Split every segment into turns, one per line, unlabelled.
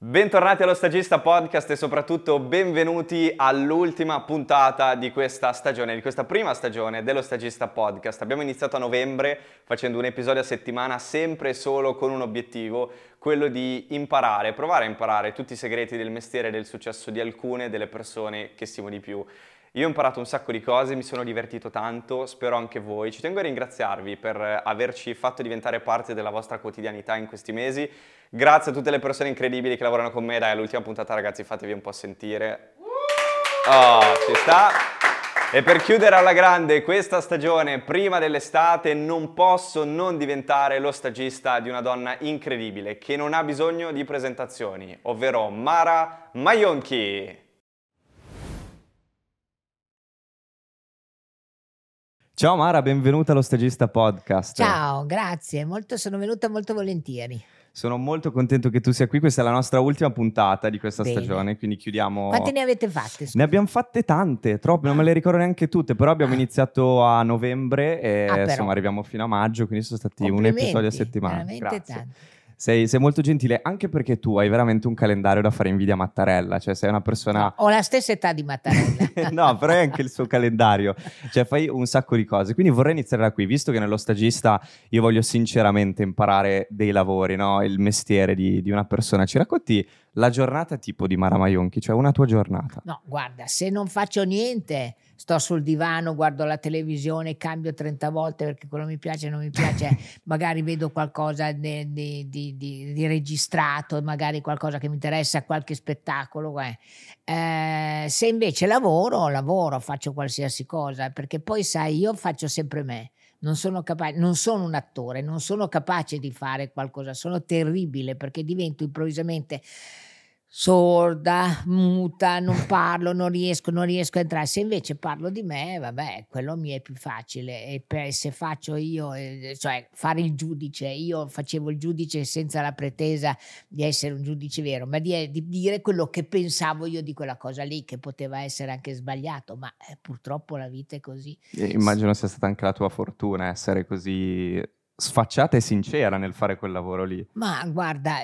Bentornati allo Stagista Podcast e soprattutto benvenuti all'ultima puntata di questa stagione, di questa prima stagione dello Stagista Podcast. Abbiamo iniziato a novembre facendo un episodio a settimana sempre e solo con un obiettivo, quello di imparare, provare a imparare tutti i segreti del mestiere e del successo di alcune delle persone che stimo di più. Io ho imparato un sacco di cose, mi sono divertito tanto, spero anche voi. Ci tengo a ringraziarvi per averci fatto diventare parte della vostra quotidianità in questi mesi. Grazie a tutte le persone incredibili che lavorano con me. Dai, all'ultima puntata ragazzi fatevi un po' sentire. Oh, ci sta. E per chiudere alla grande questa stagione, prima dell'estate, non posso non diventare lo stagista di una donna incredibile che non ha bisogno di presentazioni, ovvero Mara Maionchi. Ciao Mara, benvenuta allo Stagista Podcast.
Ciao, grazie, molto, sono venuta molto volentieri.
Sono molto contento che tu sia qui, questa è la nostra ultima puntata di questa Bene. stagione, quindi chiudiamo...
Quante ne avete fatte?
Scusa? Ne abbiamo fatte tante, troppe, non me le ricordo neanche tutte, però abbiamo ah. iniziato a novembre e ah, insomma arriviamo fino a maggio, quindi sono stati un episodio a settimana.
Veramente Grazie. tanti.
Sei, sei, molto gentile, anche perché tu hai veramente un calendario da fare invidia a Mattarella, cioè sei una persona... No,
ho la stessa età di Mattarella.
no, però è anche il suo calendario, cioè fai un sacco di cose. Quindi vorrei iniziare da qui, visto che nello stagista io voglio sinceramente imparare dei lavori, no? il mestiere di, di una persona. Ci racconti la giornata tipo di Mara Maionchi, cioè una tua giornata?
No, guarda, se non faccio niente sto sul divano, guardo la televisione, cambio 30 volte perché quello mi piace, non mi piace, magari vedo qualcosa di, di, di, di, registrato, magari qualcosa che mi interessa, qualche spettacolo. Eh. Eh, se invece lavoro, lavoro, faccio qualsiasi cosa, perché poi sai, io faccio sempre me. Non sono, capace, non sono un attore, non sono capace di fare qualcosa, sono terribile perché divento improvvisamente sorda, muta, non parlo, non riesco, non riesco a entrare. Se invece parlo di me, vabbè, quello mi è più facile. E per, se faccio io, eh, cioè fare il giudice, io facevo il giudice senza la pretesa di essere un giudice vero, ma di, di dire quello che pensavo io di quella cosa lì, che poteva essere anche sbagliato, ma eh, purtroppo la vita è così.
E immagino sia stata anche la tua fortuna essere così sfacciata e sincera nel fare quel lavoro lì.
Ma guarda,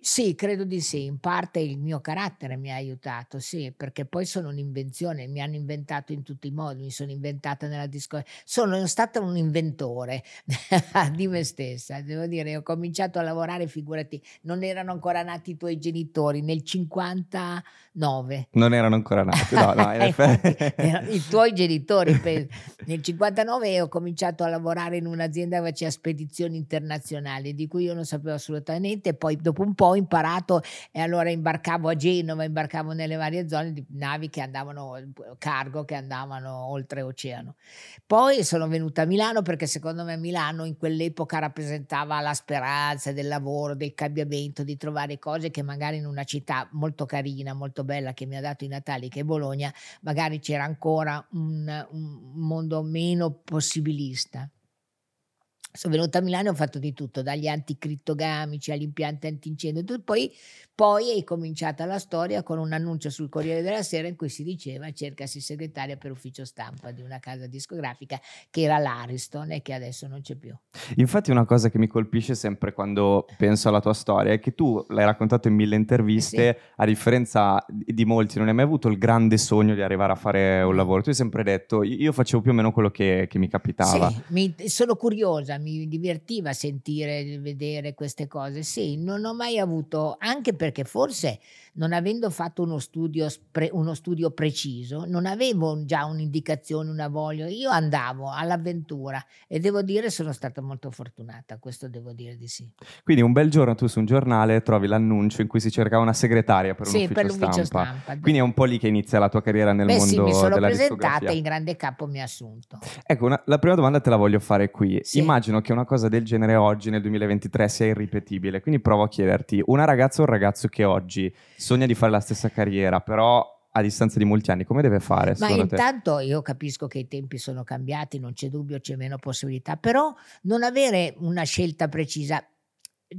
sì, credo di sì, in parte il mio carattere mi ha aiutato, sì, perché poi sono un'invenzione, mi hanno inventato in tutti i modi, mi sono inventata nella discoteca, sono stata un inventore di me stessa, devo dire, ho cominciato a lavorare, figurati, non erano ancora nati i tuoi genitori, nel 59.
Non erano ancora nati, no, no, effetti.
I tuoi genitori, nel 59 ho cominciato a lavorare in un'azienda che faceva spedizione spedizioni internazionali di cui io non sapevo assolutamente, poi dopo un po' ho imparato e allora imbarcavo a Genova, imbarcavo nelle varie zone di navi che andavano, cargo che andavano oltre oceano. Poi sono venuta a Milano perché secondo me Milano in quell'epoca rappresentava la speranza del lavoro, del cambiamento, di trovare cose che magari in una città molto carina, molto bella che mi ha dato i Natali che è Bologna, magari c'era ancora un, un mondo meno possibilista. Sono venuta a Milano e ho fatto di tutto, dagli anticrittogamici agli impianti antincendio, poi poi è cominciata la storia con un annuncio sul Corriere della Sera in cui si diceva cercasi segretaria per ufficio stampa di una casa discografica che era l'Ariston e che adesso non c'è più.
Infatti una cosa che mi colpisce sempre quando penso alla tua storia è che tu l'hai raccontato in mille interviste, sì. a differenza di molti non hai mai avuto il grande sogno di arrivare a fare un lavoro. Tu hai sempre detto io facevo più o meno quello che, che mi capitava.
Sì, mi, sono curiosa, mi divertiva sentire, vedere queste cose. Sì, non ho mai avuto, anche per perché forse non avendo fatto uno studio, uno studio preciso, non avevo già un'indicazione, una voglia, io andavo all'avventura e devo dire sono stata molto fortunata, questo devo dire di sì.
Quindi un bel giorno tu su un giornale trovi l'annuncio in cui si cercava una segretaria per un
sì,
ufficio,
per l'ufficio
stampa. stampa. Quindi è un po' lì che inizia la tua carriera nel
Beh,
mondo
sì, mi sono
presentata
e il grande capo mi ha assunto.
Ecco, una, la prima domanda te la voglio fare qui. Sì. Immagino che una cosa del genere oggi nel 2023 sia irripetibile, quindi provo a chiederti, una ragazza o un ragazzo che oggi sogna di fare la stessa carriera, però a distanza di molti anni, come deve fare?
Ma intanto te? io capisco che i tempi sono cambiati, non c'è dubbio, c'è meno possibilità, però non avere una scelta precisa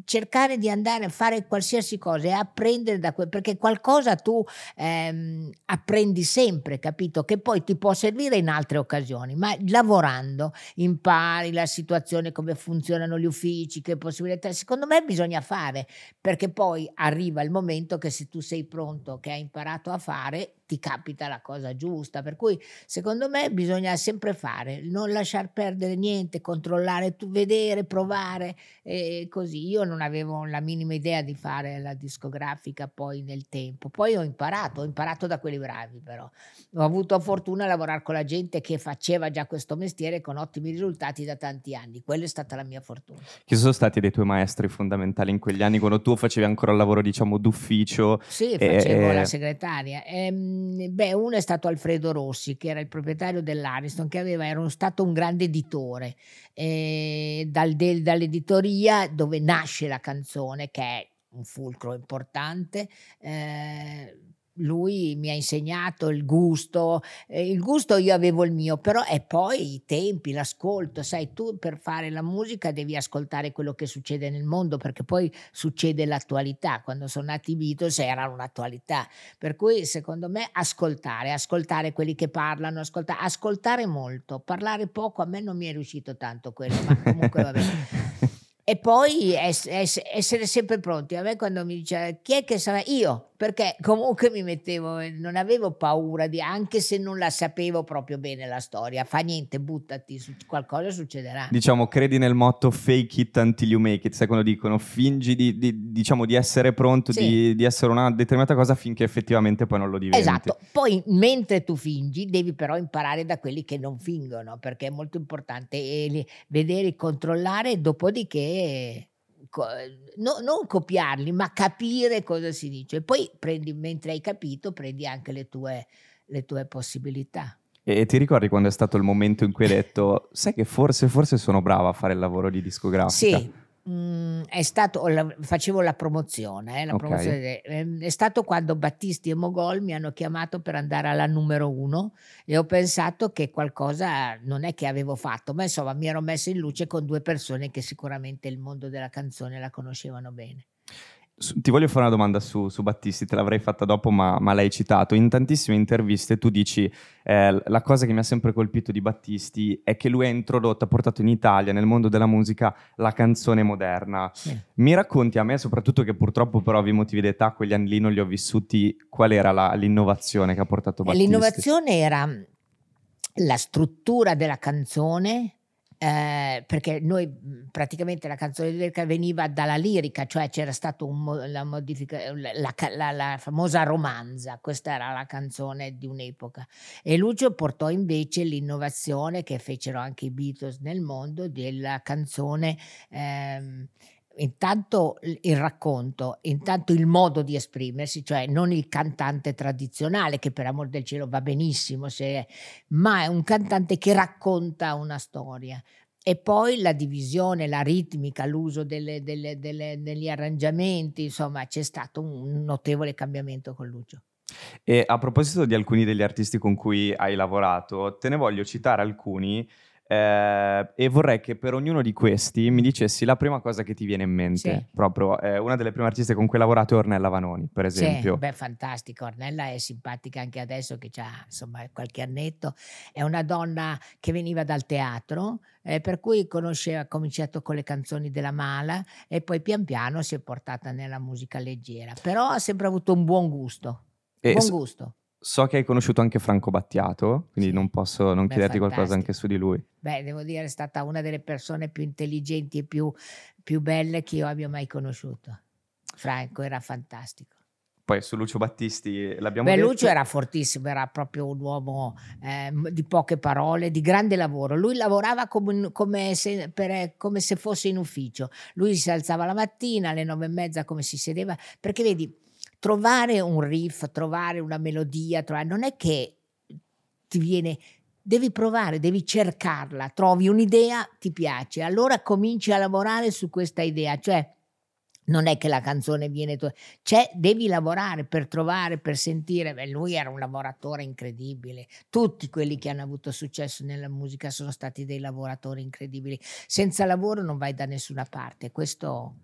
cercare di andare a fare qualsiasi cosa e apprendere da quel perché qualcosa tu ehm, apprendi sempre, capito? Che poi ti può servire in altre occasioni, ma lavorando impari la situazione, come funzionano gli uffici, che possibilità. Secondo me bisogna fare, perché poi arriva il momento che se tu sei pronto, che hai imparato a fare, ti capita la cosa giusta. Per cui secondo me bisogna sempre fare, non lasciar perdere niente, controllare, vedere, provare e così. Io non avevo la minima idea di fare la discografica poi nel tempo. Poi ho imparato, ho imparato da quelli bravi però. Ho avuto fortuna a lavorare con la gente che faceva già questo mestiere con ottimi risultati da tanti anni. Quella è stata la mia fortuna.
Chi sono stati dei tuoi maestri fondamentali in quegli anni quando tu facevi ancora il lavoro diciamo d'ufficio?
Sì, facevo e... la segretaria. Ehm, beh, uno è stato Alfredo Rossi, che era il proprietario dell'Ariston, che aveva, era stato un grande editore, eh, dal, del, dall'editoria dove nasce la canzone, che è un fulcro importante. Eh, lui mi ha insegnato il gusto, eh, il gusto io avevo il mio, però è poi i tempi, l'ascolto, sai, tu per fare la musica devi ascoltare quello che succede nel mondo, perché poi succede l'attualità, quando sono nati i Beatles era un'attualità, per cui secondo me ascoltare, ascoltare quelli che parlano, ascoltare, ascoltare molto, parlare poco, a me non mi è riuscito tanto quello, ma comunque va bene. E poi essere sempre pronti. A me quando mi dice chi è che sarà io, perché comunque mi mettevo, non avevo paura di, anche se non la sapevo proprio bene la storia, fa niente, buttati, qualcosa succederà.
Diciamo, credi nel motto fake it until you make it, sai quando dicono fingi di, di diciamo, di essere pronto, sì. di, di, essere una determinata cosa finché effettivamente poi non lo diventi.
Esatto, poi mentre tu fingi devi però imparare da quelli che non fingono, perché è molto importante vedere, controllare, dopodiché no, non copiarli, ma capire cosa si dice. Poi prendi, mentre hai capito, prendi anche le tue, le tue possibilità.
E ti ricordi quando è stato il momento in cui hai detto, sai che forse, forse sono brava a fare il lavoro di discografica?
Sì, Mm, è stato, facevo la promozione, eh, la okay. promozione ehm, è stato quando Battisti e Mogol mi hanno chiamato per andare alla numero uno e ho pensato che qualcosa non è che avevo fatto, ma insomma mi ero messo in luce con due persone che sicuramente il mondo della canzone la conoscevano bene.
Ti voglio fare una domanda su, su Battisti, te l'avrei fatta dopo, ma, ma, l'hai citato. In tantissime interviste tu dici eh, la cosa che mi ha sempre colpito di Battisti è che lui ha introdotto, ha portato in Italia, nel mondo della musica, la canzone moderna. Sì. Mi racconti a me, soprattutto che purtroppo per ovvi motivi d'età, quegli anni lì non li ho vissuti, qual era la, l'innovazione che ha portato Battisti?
L'innovazione era la struttura della canzone, eh, perché noi mhmm, praticamente la canzone lirica veniva dalla lirica, cioè c'era stata la, la, la, la, famosa romanza, questa era la canzone di un'epoca. E Lucio portò invece l'innovazione che fecero anche i Beatles nel mondo della canzone. Ehm, intanto il racconto, intanto il modo di esprimersi, cioè non il cantante tradizionale che per amor del cielo va benissimo, se, ma è un cantante che racconta una storia. E poi la divisione, la ritmica, l'uso delle, delle, delle, degli arrangiamenti, insomma c'è stato un notevole cambiamento con Lucio.
E a proposito di alcuni degli artisti con cui hai lavorato, te ne voglio citare alcuni eh, e vorrei che per ognuno di questi mi dicessi la prima cosa che ti viene in mente. Sì. Proprio eh, una delle prime artiste con cui hai lavorato è Ornella Vanoni, per esempio.
Sì, beh, fantastica. Ornella è simpatica anche adesso che ha insomma qualche annetto. È una donna che veniva dal teatro, eh, per cui conosceva, ha cominciato con le canzoni della Mala e poi pian piano si è portata nella musica leggera. Però ha sempre avuto un buon gusto. E buon gusto.
So che hai conosciuto anche Franco Battiato, quindi sì. non posso non Beh, chiederti fantastico. qualcosa anche su di lui.
Beh, devo dire, è stata una delle persone più intelligenti e più, più belle che io abbia mai conosciuto. Franco era fantastico.
Poi su Lucio Battisti l'abbiamo
Beh,
detto.
Lucio era fortissimo, era proprio un uomo eh, di poche parole, di grande lavoro. Lui lavorava come, come, se, per, come, se, fosse in ufficio. Lui si alzava la mattina alle nove e mezza come si sedeva, perché vedi, trovare un riff, trovare una melodia, trovare, non è che ti viene, devi provare, devi cercarla, trovi un'idea, ti piace, allora cominci a lavorare su questa idea, cioè non è che la canzone viene, cioè devi lavorare per trovare, per sentire, Beh, lui era un lavoratore incredibile, tutti quelli che hanno avuto successo nella musica sono stati dei lavoratori incredibili, senza lavoro non vai da nessuna parte, questo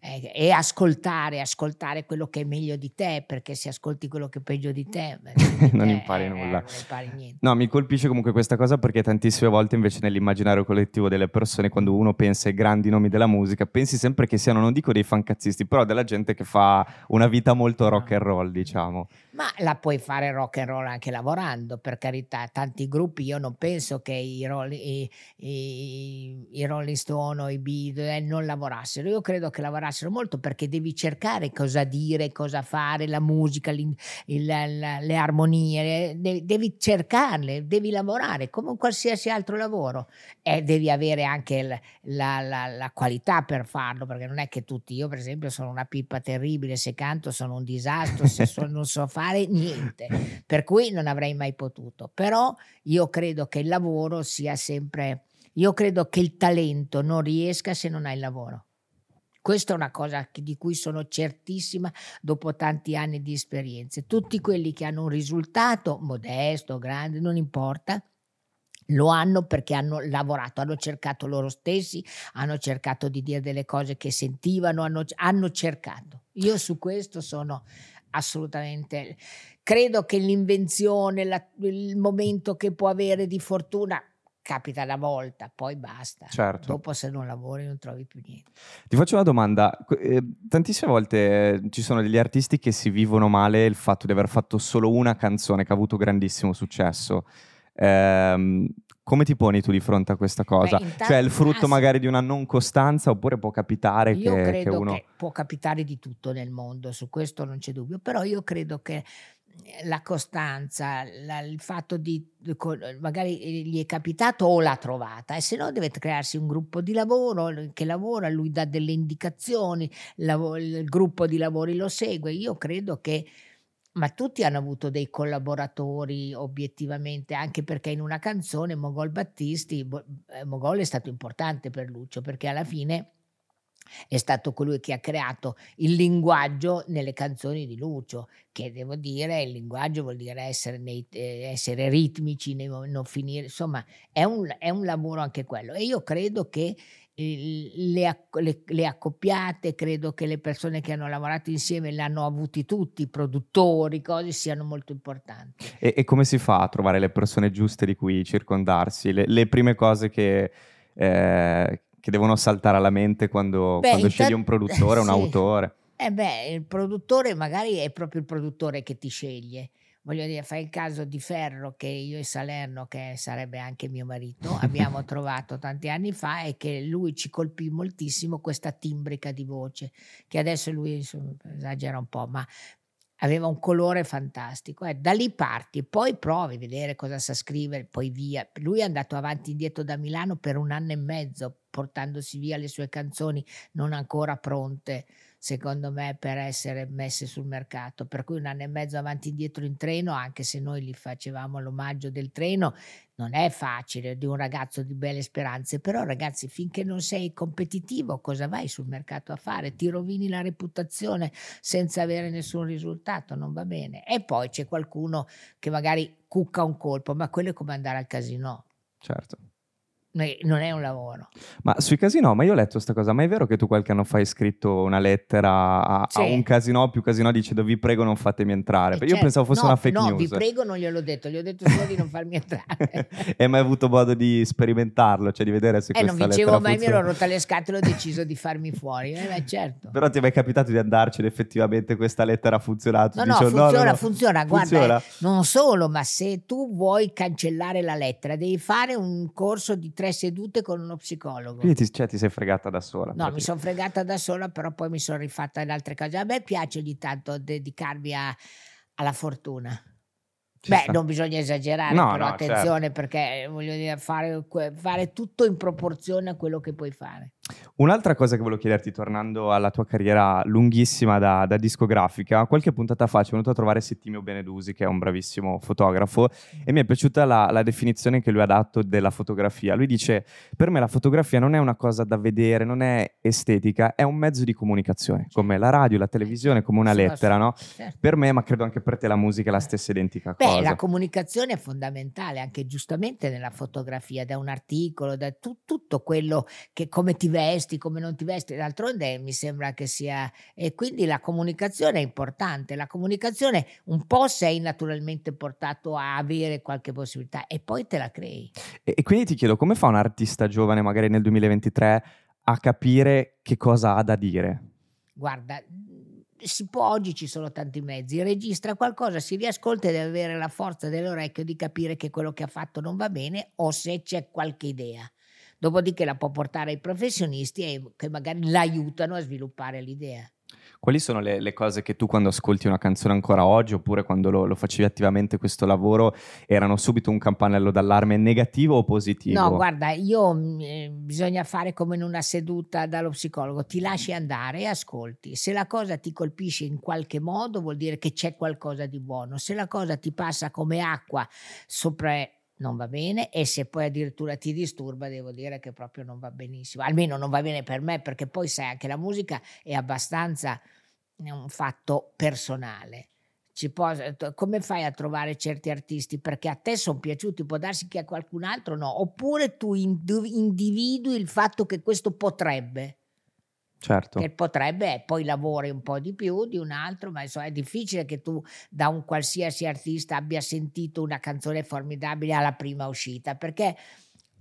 eh, e ascoltare, ascoltare quello che è meglio di te, perché se ascolti quello che è peggio di te,
di non te, impari eh, nulla.
non impari.
No, mi colpisce comunque questa cosa perché tantissime volte invece nell'immaginario collettivo delle persone, quando uno pensa ai grandi nomi della musica, pensi sempre che siano, non dico dei fancazzisti, però della gente che fa una vita molto rock and roll, diciamo.
Ma la puoi fare rock and roll anche lavorando, per carità. Tanti gruppi, io non penso che i, Rolling, i, i, i Rolling Stone o i Beatles non lavorassero. Io credo che lavorassero molto perché devi cercare cosa dire, cosa fare, la musica, il, la, le armonie, devi cercarle, devi lavorare come un qualsiasi altro lavoro e devi avere anche la, la, la qualità per farlo, perché non è che tutti, io per esempio sono una pippa terribile, se canto sono un disastro, se so, non so fare fare niente, per cui non avrei mai potuto. Però io credo che il lavoro sia sempre, io credo che il talento non riesca se non hai il lavoro. Questa è una cosa di cui sono certissima dopo tanti anni di esperienze. Tutti quelli che hanno un risultato, modesto, grande, non importa, lo hanno perché hanno lavorato, hanno cercato loro stessi, hanno cercato di dire delle cose che sentivano, hanno, hanno cercato. Io su questo sono assolutamente. Credo che l'invenzione, la, il momento che può avere di fortuna capita una volta, poi basta.
Certo.
Dopo se non lavori non trovi più niente.
Ti faccio una domanda. Eh, tantissime volte eh, ci sono degli artisti che si vivono male il fatto di aver fatto solo una canzone che ha avuto grandissimo successo. Eh, come ti poni tu di fronte a questa cosa? Beh, intanto, cioè il frutto magari di una non costanza oppure può capitare
io
che,
credo
che uno...
Che può capitare di tutto nel mondo, su questo non c'è dubbio, però io credo che eh, la costanza, la, il fatto di magari gli è capitato o l'ha trovata e se no deve crearsi un gruppo di lavoro che lavora, lui dà delle indicazioni, il gruppo di lavori lo segue. Io credo che ma tutti hanno avuto dei collaboratori obiettivamente, anche perché in una canzone Mogol Battisti, eh, Mogol è stato importante per Lucio, perché alla fine è stato colui che ha creato il linguaggio nelle canzoni di Lucio, che devo dire, il linguaggio vuol dire essere, nei, eh, essere ritmici, non finire, insomma è un, è un lavoro anche quello. E io credo che le, le, le, accoppiate, credo che le persone che hanno lavorato insieme l'hanno avuti tutti, i produttori, cose siano molto importanti.
E, e, come si fa a trovare le persone giuste di cui circondarsi? Le, le prime cose che, eh, che, devono saltare alla mente quando, beh, quando scegli un produttore, sì. un autore?
Eh beh, il produttore magari è proprio il produttore che ti sceglie voglio dire, fai il caso di Ferro che io e Salerno, che sarebbe anche mio marito, abbiamo trovato tanti anni fa e che lui ci colpì moltissimo questa timbrica di voce, che adesso lui insomma, esagera un po', ma aveva un colore fantastico. Eh, da lì parti, poi provi a vedere cosa sa scrivere, poi via. Lui è andato avanti e indietro da Milano per un anno e mezzo, portandosi via le sue canzoni non ancora pronte secondo me, per essere messe sul mercato. Per cui un anno e mezzo avanti e indietro in treno, anche se noi gli facevamo l'omaggio del treno, non è facile di un ragazzo di belle speranze, però ragazzi, finché non sei competitivo, cosa vai sul mercato a fare? Ti rovini la reputazione senza avere nessun risultato, non va bene. E poi c'è qualcuno che magari cucca un colpo, ma quello è come andare al casino.
Certo
non è un lavoro.
Ma sui casino, ma io ho letto questa cosa, ma è vero che tu qualche anno fa hai scritto una lettera a, sì. a un casino, più casino dicendo vi prego non fatemi entrare? Eh, io certo. pensavo fosse
no,
una fake
no,
news.
vi prego non gliel'ho detto, gli ho detto solo di non farmi entrare.
e mai avuto modo di sperimentarlo, cioè di vedere se eh,
questa non vincevo mai, funziona. mi ero rotta le scatole e ho deciso di farmi fuori. Eh, beh, certo.
Però ti è mai capitato di andarci ed effettivendo questa lettera ha funzionato?
No, no, funziona, no, no, funziona, guarda, funziona. Eh, non solo, ma se tu vuoi cancellare la lettera, devi fare un corso di tre sedute con uno psicologo.
Quindi ti, cioè, ti sei fregata da sola?
No, mi sono fregata da sola, però poi mi sono rifatta in altre cose. A me piace ogni tanto dedicarmi a, alla fortuna. Ci Beh, sta. non bisogna esagerare, no, però no, attenzione certo. perché voglio dire, fare, fare tutto in proporzione a quello che puoi fare.
Un'altra cosa che volevo chiederti, tornando alla tua carriera lunghissima da, da, discografica, qualche puntata fa ci è venuto a trovare Settimio Benedusi, che è un bravissimo fotografo, e mi è piaciuta la, la, definizione che lui ha dato della fotografia. Lui dice, per me la fotografia non è una cosa da vedere, non è estetica, è un mezzo di comunicazione, come la radio, la televisione, come una lettera, no? Certo. Per me, ma credo anche per te la musica è la stessa identica
Beh,
cosa.
la comunicazione è fondamentale, anche giustamente nella fotografia, da un articolo, da tu, tutto quello che come ti vesti, come non ti vesti, d'altronde mi sembra che sia... E quindi la comunicazione è importante, la comunicazione un po' sei naturalmente portato a avere qualche possibilità e poi te la crei.
E, e quindi ti chiedo, come fa un artista giovane magari nel 2023 a capire che cosa ha da dire?
Guarda, si può, oggi ci sono tanti mezzi, registra qualcosa, si riascolta e deve avere la forza dell'orecchio di capire che quello che ha fatto non va bene o se c'è qualche idea. Dopodiché la può portare ai professionisti che magari l'aiutano a sviluppare l'idea.
Quali sono le, le, cose che tu quando ascolti una canzone ancora oggi oppure quando lo, lo, facevi attivamente questo lavoro erano subito un campanello d'allarme negativo o positivo?
No, guarda, io mm, eh, bisogna fare come in una seduta dallo psicologo, ti lasci andare e ascolti. Se la cosa ti colpisce in qualche modo vuol dire che c'è qualcosa di buono, se la cosa ti passa come acqua sopra non va bene e se poi addirittura ti disturba devo dire che proprio non va benissimo. Almeno non va bene per me perché poi sai anche la musica è abbastanza un fatto personale. Può, come fai a trovare certi artisti? Perché a te sono piaciuti può darsi che a qualcun altro no. Oppure tu individui il fatto che questo potrebbe
Certo.
Che potrebbe, poi lavori un po' di più di un altro, ma insomma è difficile che tu da un qualsiasi artista abbia sentito una canzone formidabile alla prima uscita, perché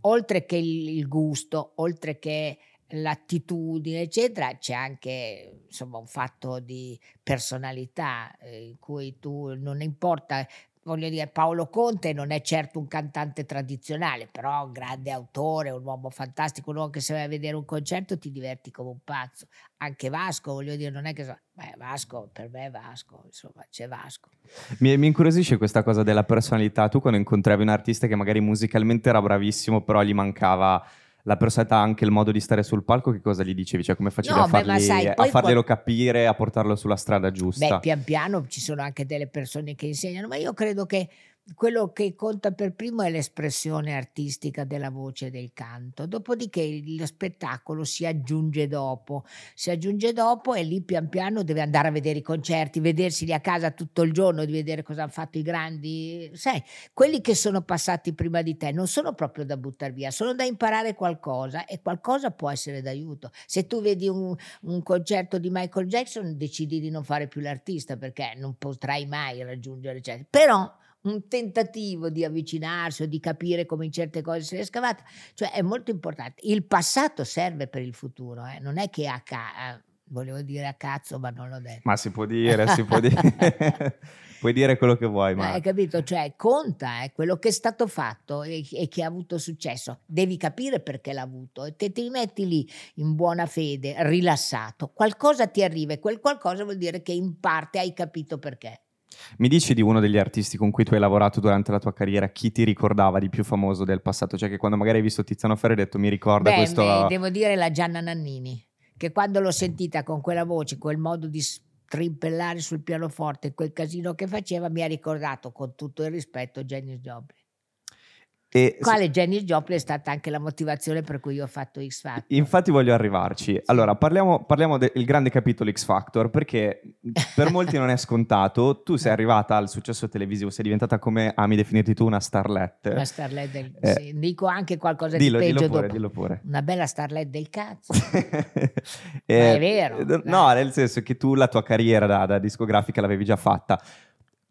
oltre che il, il gusto, oltre che l'attitudine, eccetera, c'è anche insomma un fatto di personalità eh, in cui tu non importa voglio dire, Paolo Conte non è certo un cantante tradizionale, però un grande autore, un uomo fantastico, un uomo che se vai a vedere un concerto ti diverti come un pazzo. Anche Vasco, voglio dire, non è che... So, beh, Vasco, per me è Vasco, insomma, c'è Vasco.
Mi, mi incuriosisce questa cosa della personalità. Tu quando incontravi un artista che magari musicalmente era bravissimo, però gli mancava la personalità, anche il modo di stare sul palco, che cosa gli dicevi? Cioè, come facevi no, a, fargli, beh, sai, a farglielo qual... capire, a portarlo sulla strada giusta?
Beh, pian piano ci sono anche delle persone che insegnano, ma io credo che quello che conta per primo è l'espressione artistica della voce e del canto, dopodiché lo spettacolo si aggiunge dopo, si aggiunge dopo e lì pian piano deve andare a vedere i concerti, vederseli a casa tutto il giorno, di vedere cosa hanno fatto i grandi, sai, quelli che sono passati prima di te non sono proprio da buttare via, sono da imparare qualcosa e qualcosa può essere d'aiuto. Se tu vedi un, un concerto di Michael Jackson decidi di non fare più l'artista perché non potrai mai raggiungere, eccetera. però un tentativo di avvicinarsi o di capire come in certe cose si è scavata, cioè è molto importante. Il passato serve per il futuro, eh? non è che a ca- volevo dire a cazzo, ma non l'ho detto.
Ma si può dire, si può dire. Puoi dire quello che vuoi, ma...
Hai capito? Cioè, conta eh, quello che è stato fatto e, e, che ha avuto successo. Devi capire perché l'ha avuto e te ti metti lì in buona fede, rilassato. Qualcosa ti arriva e quel qualcosa vuol dire che in parte hai capito perché.
Mi dici di uno degli artisti con cui tu hai lavorato durante la tua carriera, chi ti ricordava di più famoso del passato? Cioè che quando magari hai visto Tiziano Ferro hai detto mi ricorda
Beh,
questo...
Beh, devo dire la Gianna Nannini, che quando l'ho sentita con quella voce, quel modo di strimpellare sul pianoforte, quel casino che faceva, mi ha ricordato con tutto il rispetto Janis Joplin. E Quale Jenny Joplin è stata anche la motivazione per cui io ho fatto X Factor.
Infatti voglio arrivarci. Allora, parliamo, parliamo del grande capitolo X Factor, perché per molti non è scontato. Tu sei arrivata al successo televisivo, sei diventata come ami definirti tu una starlet.
Una starlet del... Eh, sì. Dico anche qualcosa dillo, di peggio
dillo pure. Dillo pure.
Una bella starlet del cazzo. eh, è vero.
No, dai. nel senso che tu la tua carriera da, da discografica l'avevi già fatta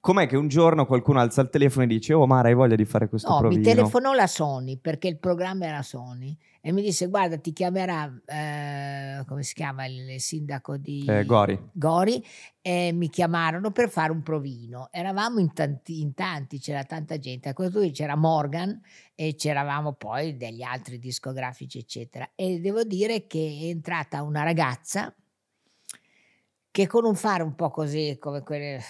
com'è che un giorno qualcuno alza il telefono e dice oh Mara hai voglia di fare questo
no,
provino?
mi telefonò la Sony perché il programma era Sony e mi disse guarda ti chiamerà eh, come si chiama il sindaco di
eh, Gori.
Gori e mi chiamarono per fare un provino eravamo in tanti, in tanti c'era tanta gente a questo punto c'era Morgan e c'eravamo poi degli altri discografici eccetera e devo dire che è entrata una ragazza che con un fare un po' così come quelle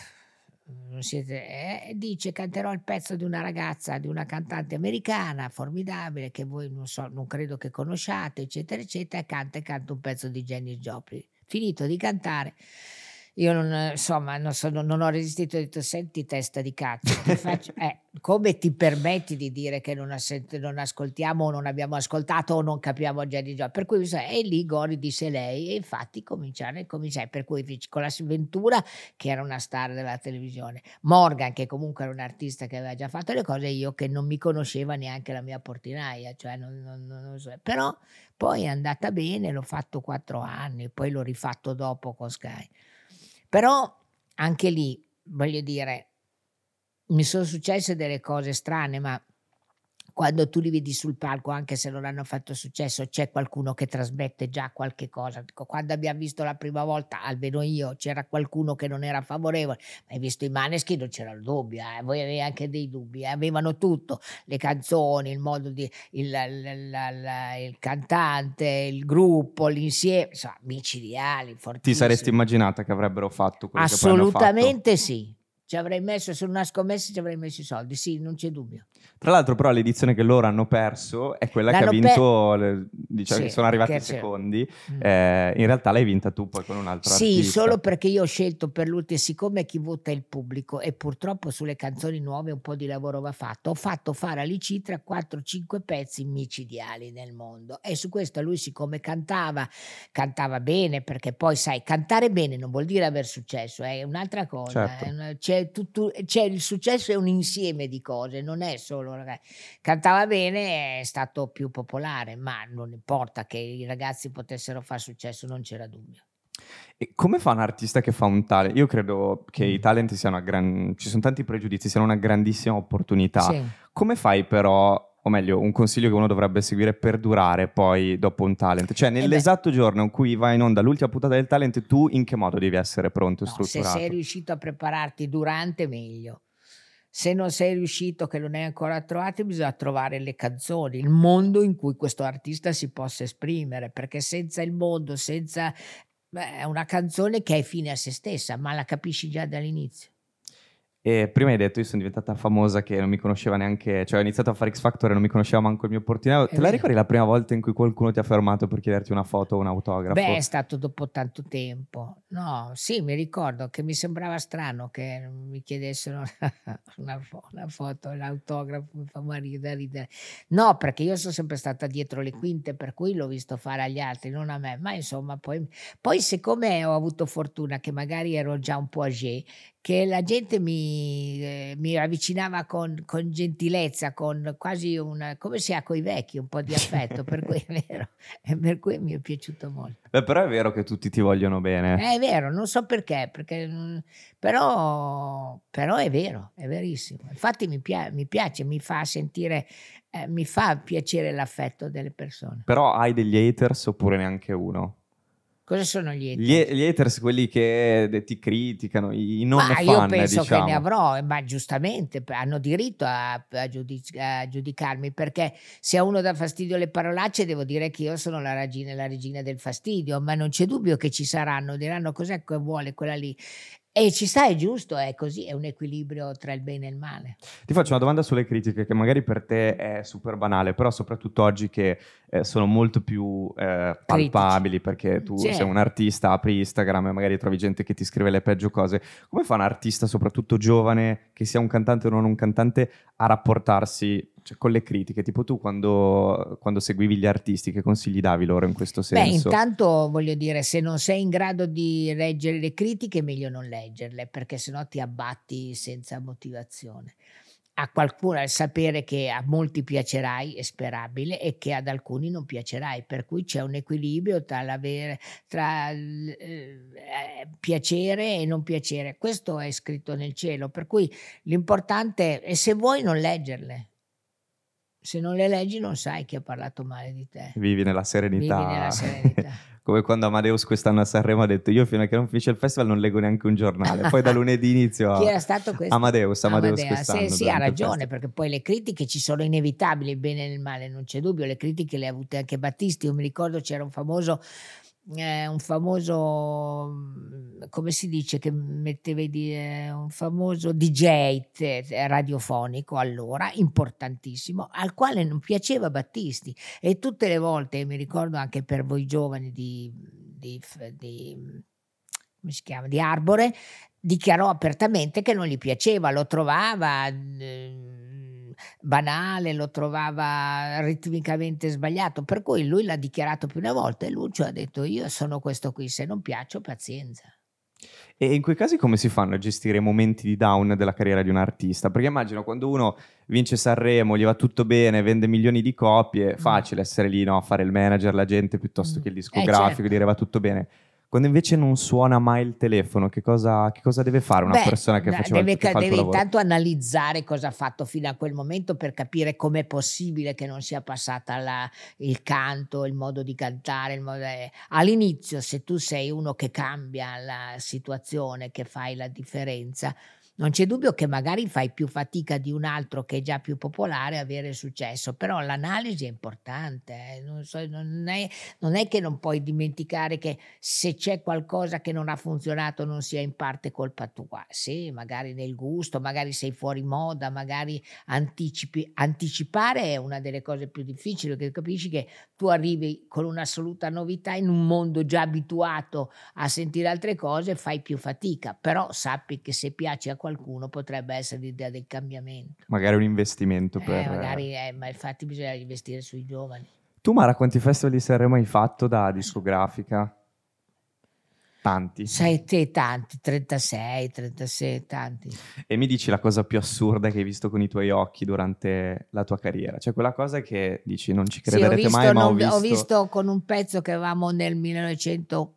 siete, eh, dice canterò il pezzo di una ragazza, di una cantante americana formidabile che voi non so, non credo che conosciate, eccetera, eccetera, e canta e canta un pezzo di Jenny Joplin. Finito di cantare, io non, insomma, non, so, non, ho resistito, ho detto senti testa di cazzo, ti faccio, eh, come ti permetti di dire che non, assent- non, ascoltiamo o non abbiamo ascoltato o non capiamo già di già? Per cui e lì Gori disse lei e infatti cominciare, cominciare per cui con la Ventura che era una star della televisione, Morgan che comunque era un artista che aveva già fatto le cose, io che non mi conosceva neanche la mia portinaia, cioè non, non, non so. però poi è andata bene, l'ho fatto quattro anni, poi l'ho rifatto dopo con Sky. Però anche lì, voglio dire, mi sono successe delle cose strane, ma quando tu li vedi sul palco, anche se non hanno fatto successo, c'è qualcuno che trasmette già qualche cosa. Quando abbiamo visto la prima volta, almeno io, c'era qualcuno che non era favorevole, ma hai visto i Maneschi non c'era il dubbio, eh? voi avete anche dei dubbi, eh? avevano tutto, le canzoni, il modo di, il, il, il, il cantante, il gruppo, l'insieme, insomma, micidiali, fortissimi.
Ti saresti immaginata che avrebbero fatto quello
Assolutamente sì. Ci avrei messo, se una scommessa ci avrei messo i soldi, sì, non c'è dubbio.
Tra l'altro, però, l'edizione che loro hanno perso è quella L'hanno che ha vinto, per... diciamo sì, che sono arrivati i secondi. Mm. Eh, in realtà l'hai vinta tu poi con un altro
sì,
artista.
Solo perché io ho scelto per l'ultimo, siccome chi vota è il pubblico e purtroppo sulle canzoni nuove un po' di lavoro va fatto, ho fatto fare a Licitra 4-5 pezzi micidiali nel mondo e su questo lui siccome cantava, cantava bene perché poi sai, cantare bene non vuol dire aver successo, è un'altra cosa. Certo. È, c'è, tutto, c'è il successo è un insieme di cose, non è solo cantava bene, è stato più popolare, ma non importa che i ragazzi potessero fare successo, non c'era dubbio.
E come fa un artista che fa un talent? Io credo che i talent siano una gran... ci sono tanti pregiudizi, siano una grandissima opportunità. Sì. Come fai però o meglio, un consiglio che uno dovrebbe seguire per durare poi dopo un talent. Cioè, eh nell'esatto giorno in cui vai in onda l'ultima puntata del talent, tu in che modo devi essere pronto e no, strutturato?
Se sei riuscito a prepararti durante, meglio. Se non sei riuscito, che non hai ancora trovato, bisogna trovare le canzoni, il mondo in cui questo artista si possa esprimere, perché senza il mondo, senza beh, una canzone che è fine a se stessa, ma la capisci già dall'inizio.
E prima hai detto io sono diventata famosa che non mi conosceva neanche, cioè ho iniziato a fare X Factor e non mi conosceva manco il mio portinaio. Te la ricordi la prima volta in cui qualcuno ti ha fermato per chiederti una foto o un autografo?
Beh, è stato dopo tanto tempo. No, sì, mi ricordo che mi sembrava strano che mi chiedessero una, una foto, l'autografo, mi fa morire ridere. No, perché io sono sempre stata dietro le quinte, per cui l'ho visto fare agli altri, non a me. Ma insomma, poi, poi siccome ho avuto fortuna che magari ero già un po' âgé, che la gente mi, eh, mi avvicinava con, con, gentilezza, con quasi un, come si ha con i vecchi, un po' di affetto, per cui è vero, e per cui mi è piaciuto molto.
Beh, però è vero che tutti ti vogliono bene.
È vero, non so perché, perché mm, però, però, è vero, è verissimo. Infatti mi, pia- mi piace, mi fa sentire, eh, mi fa piacere l'affetto delle persone.
Però hai degli haters oppure neanche uno?
Cosa sono gli haters?
Gli, gli haters, quelli che ti criticano, i non ma fan, io
penso
diciamo.
che ne avrò, ma giustamente hanno diritto a, a, giudic- a, giudicarmi, perché se a uno dà fastidio le parolacce devo dire che io sono la regina, la regina del fastidio, ma non c'è dubbio che ci saranno, diranno cos'è che vuole quella lì. E ci sta, è giusto, è così, è un equilibrio tra il bene e il male.
Ti faccio una domanda sulle critiche, che magari per te è super banale, però soprattutto oggi che eh, sono molto più eh, palpabili, perché tu sì. sei un artista, apri Instagram e magari trovi gente che ti scrive le peggio cose. Come fa un artista, soprattutto giovane, che sia un cantante o non un cantante, a rapportarsi cioè, con le critiche, tipo tu quando, quando, seguivi gli artisti, che consigli davi loro in questo senso?
Beh, intanto voglio dire, se non sei in grado di leggere le critiche, meglio non leggerle, perché sennò ti abbatti senza motivazione. A qualcuno il sapere che a molti piacerai è sperabile e che ad alcuni non piacerai, per cui c'è un equilibrio tra, tra eh, piacere e non piacere. Questo è scritto nel cielo, per cui l'importante è se vuoi non leggerle, se non le leggi non sai chi ha parlato male di te.
Vivi nella serenità.
Vivi nella serenità.
Come quando Amadeus quest'anno a Sanremo ha detto io fino a che non finisce il festival non leggo neanche un giornale, poi da lunedì inizio a...
Chi era stato questo?
Amadeus, Amadeus, Amadeus quest'anno.
Sì, sì ha ragione perché poi le critiche ci sono inevitabili, il bene e il male, non c'è dubbio, le critiche le ha avute anche Battisti, io mi ricordo c'era un famoso eh, un famoso, mm, come si dice, che metteva di, eh, un famoso DJ radiofonico allora, importantissimo, al quale non piaceva Battisti. E tutte le volte, mi ricordo anche per voi giovani di, di, di come si chiama, di Arbore, dichiarò apertamente che non gli piaceva, lo trovava eh, banale, lo trovava ritmicamente sbagliato, per cui lui l'ha dichiarato più una volta e Lucio ha detto io sono questo qui, se non piaccio pazienza.
E in quei casi come si fanno a gestire i momenti di down della carriera di un artista? Perché immagino quando uno vince Sanremo, gli va tutto bene, vende milioni di copie, è mm. facile essere lì no, a fare il manager, la gente piuttosto mm. che il discografico, eh, certo. dire va tutto bene. Quando invece non suona mai il telefono, che cosa, che cosa deve fare una
Beh,
persona che faceva
deve,
il, che
deve intanto analizzare cosa ha fatto fino a quel momento per capire com'è possibile che non sia passata la, il canto, il modo di cantare. Modo, eh. All'inizio, se tu sei uno che cambia la situazione, che fai la differenza, non c'è dubbio che magari fai più fatica di un altro che è già più popolare a avere successo, però l'analisi è importante. Eh? Non, so, non, è, non, è, che non puoi dimenticare che se c'è qualcosa che non ha funzionato non sia in parte colpa tua. Sì, magari nel gusto, magari sei fuori moda, magari anticipi. Anticipare è una delle cose più difficili perché capisci che tu arrivi con un'assoluta novità in un mondo già abituato a sentire altre cose, fai più fatica, però sappi che se piace a qualcuno potrebbe essere l'idea del cambiamento.
Magari un investimento
eh,
per...
Magari, eh, ma infatti bisogna investire sui giovani.
Tu Mara, quanti festival di Sanremo hai fatto da discografica? Tanti.
Sai te tanti, 36, 36, tanti.
E mi dici la cosa più assurda che hai visto con i tuoi occhi durante la tua carriera? Cioè quella cosa che dici non ci crederete sì, visto, mai, ma ho visto...
ho visto con un pezzo che avevamo nel 1900...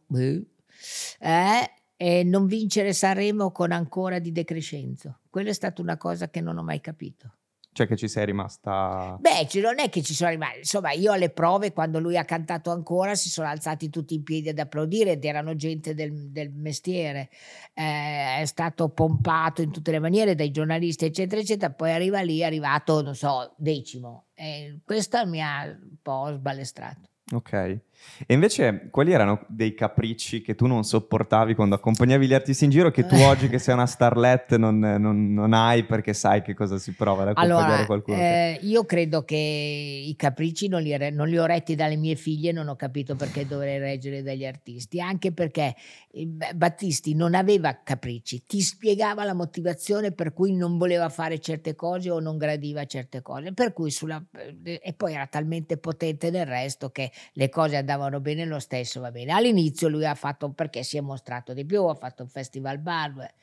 Eh, e non vincere Sanremo con ancora di decrescenzo. Quella è stata una cosa che non ho mai capito.
Cioè che ci sei rimasta...
Beh, non è che ci sono rimasta, insomma io alle prove quando lui ha cantato ancora si sono alzati tutti in piedi ad applaudire ed erano gente del, del mestiere, eh, è stato pompato in tutte le maniere dai giornalisti eccetera eccetera, poi arriva lì, è arrivato non so, decimo e questo mi ha un po' sbalestrato.
Ok. E invece, quali erano dei capricci che tu non sopportavi quando accompagnavi gli artisti in giro che tu oggi, che sei una starlet, non, non, non hai perché sai che cosa si prova ad accompagnare
allora,
qualcuno?
Eh, io credo che i capricci non li, non li, ho retti dalle mie figlie, non ho capito perché dovrei reggere dagli artisti, anche perché eh, Battisti non aveva capricci, ti spiegava la motivazione per cui non voleva fare certe cose o non gradiva certe cose, per cui sulla, eh, e poi era talmente potente nel resto che le cose andavano bene lo stesso, va bene. All'inizio lui ha fatto, perché si è mostrato di più, ha fatto un festival bar,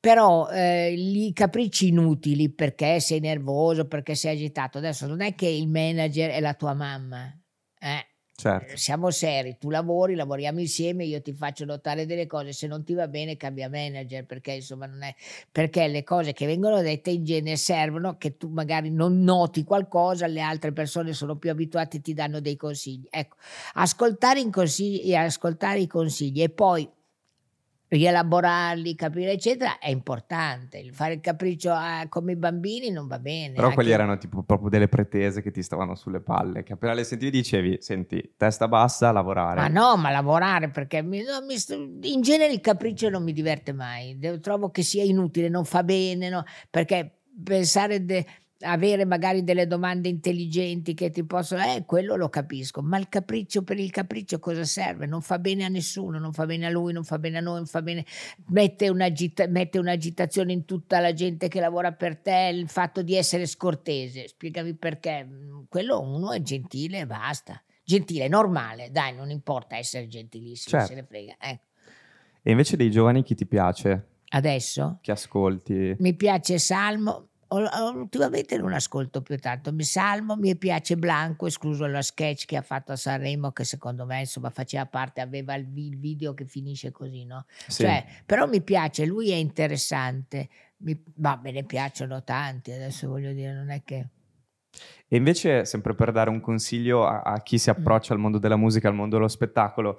però eh, i capricci inutili perché sei nervoso, perché sei agitato. Adesso non è che il manager è la tua mamma, eh?
Certo.
Siamo seri, tu lavori, lavoriamo insieme, io ti faccio notare delle cose, se non ti va bene cambia manager, perché insomma non è perché le cose che vengono dette in genere servono che tu magari non noti qualcosa, le altre persone sono più abituate e ti danno dei consigli. Ecco, ascoltare, consigli, ascoltare i consigli e poi rielaborarli, capire eccetera è importante. Il fare il capriccio a, come i bambini non va bene.
Però quelli erano tipo proprio delle pretese che ti stavano sulle palle, che appena le sentivi dicevi, senti, testa bassa, lavorare.
Ma no, ma lavorare perché mi, no, mi, in genere il capriccio non mi diverte mai, trovo che sia inutile, non fa bene, no? perché pensare... De, avere magari delle domande intelligenti che ti possono, eh, quello lo capisco, ma il capriccio per il capriccio cosa serve? Non fa bene a nessuno, non fa bene a lui, non fa bene a noi, non fa bene, mette, un'agita- mette un'agitazione in tutta la gente che lavora per te, il fatto di essere scortese, spiegami perché, quello uno è gentile e basta, gentile, normale, dai, non importa essere gentilissimo, certo. se ne frega. Ecco.
E invece dei giovani chi ti piace?
Adesso?
Che ascolti?
Mi piace Salmo, ultimamente non ascolto più tanto, mi salmo, mi piace Blanco, escluso lo sketch che ha fatto a Sanremo, che secondo me insomma faceva parte, aveva il, video che finisce così, no? Sì. Cioè, però mi piace, lui è interessante, mi, ma me ne piacciono tanti, adesso voglio dire, non è che...
E invece, sempre per dare un consiglio a, a chi si approccia al mondo della musica, al mondo dello spettacolo,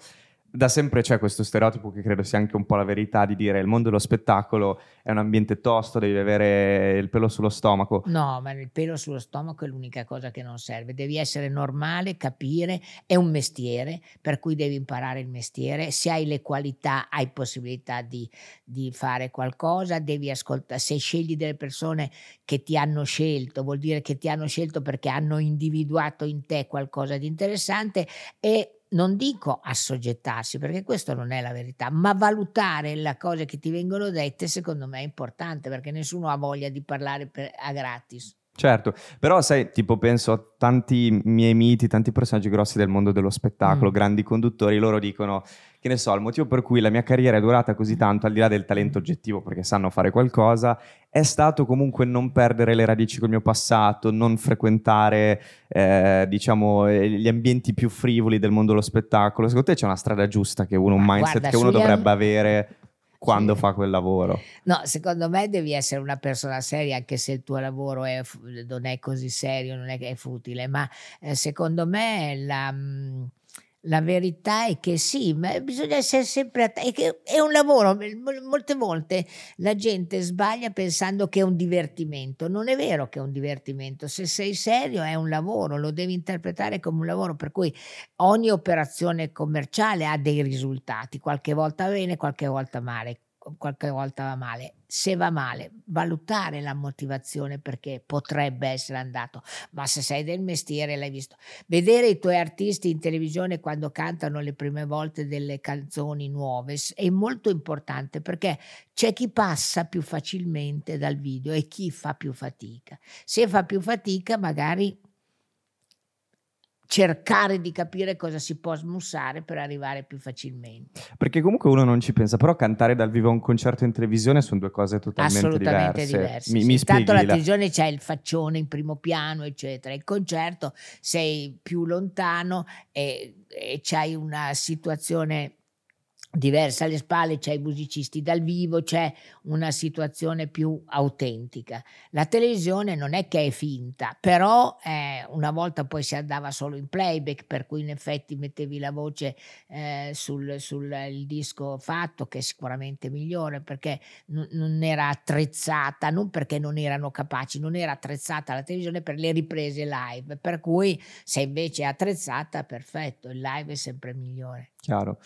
da sempre c'è questo stereotipo che credo sia anche un po' la verità di dire il mondo dello spettacolo è un ambiente tosto, devi avere il pelo sullo stomaco.
No, ma il pelo sullo stomaco è l'unica cosa che non serve. Devi essere normale, capire, è un mestiere, per cui devi imparare il mestiere. Se hai le qualità, hai possibilità di, di fare qualcosa, devi ascoltare. Se scegli delle persone che ti hanno scelto, vuol dire che ti hanno scelto perché hanno individuato in te qualcosa di interessante e non dico assoggettarsi, perché questo non è la verità, ma valutare le cose che ti vengono dette secondo me è importante, perché nessuno ha voglia di parlare per, a gratis.
Certo, però sai, tipo penso a tanti miei miti, tanti personaggi grossi del mondo dello spettacolo, mm. grandi conduttori, loro dicono che ne so, il motivo per cui la mia carriera è durata così tanto, al di là del talento oggettivo, perché sanno fare qualcosa, è stato comunque non perdere le radici col mio passato, non frequentare, eh, diciamo, gli ambienti più frivoli del mondo dello spettacolo. Secondo te c'è una strada giusta che uno, un mindset guarda, che uno dovrebbe am- avere quando sì. fa quel lavoro.
No, secondo me devi essere una persona seria, anche se il tuo lavoro è, non è così serio, non è che è futile, ma eh, secondo me la... Mh, mm, la verità è che sì, ma bisogna essere sempre attenti. È un lavoro, molte volte la gente sbaglia pensando che è un divertimento. Non è vero che è un divertimento. Se sei serio è un lavoro, lo devi interpretare come un lavoro. Per cui ogni operazione commerciale ha dei risultati, qualche volta bene, qualche volta male qualche volta va male. Se va male, valutare la motivazione perché potrebbe essere andato, ma se sei del mestiere l'hai visto. Vedere i tuoi artisti in televisione quando cantano le prime volte delle canzoni nuove è molto importante perché c'è chi passa più facilmente dal video e chi fa più fatica. Se fa più fatica, magari cercare di capire cosa si può smussare per arrivare più facilmente.
Perché comunque uno non ci pensa, però cantare dal vivo a un concerto in televisione sono due cose totalmente
Assolutamente
diverse.
diverse. Mi, sì. mi Intanto la televisione c'è il faccione in primo piano, eccetera. Il concerto sei più lontano e, e c'hai una situazione diversa alle spalle, c'è i musicisti dal vivo, c'è una situazione più autentica. La televisione non è che è finta, però eh, una volta poi si andava solo in playback, per cui in effetti mettevi la voce eh, sul, sul disco fatto, che è sicuramente migliore, perché n- non era attrezzata, non perché non erano capaci, non era attrezzata la televisione per le riprese live, per cui se invece è attrezzata, perfetto, il live è sempre migliore.
Chiaro.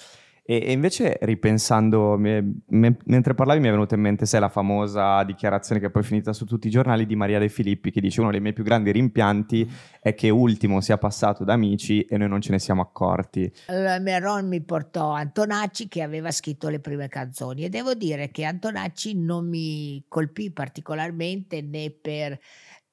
E, invece ripensando, me, me, mentre parlavi mi è venuta in mente, sai, la famosa dichiarazione che poi è finita su tutti i giornali di Maria De Filippi che dice uno dei miei più grandi rimpianti è che Ultimo sia passato da amici e noi non ce ne siamo accorti.
Allora, Meron mi portò Antonacci che aveva scritto le prime canzoni e devo dire che Antonacci non mi colpì particolarmente né per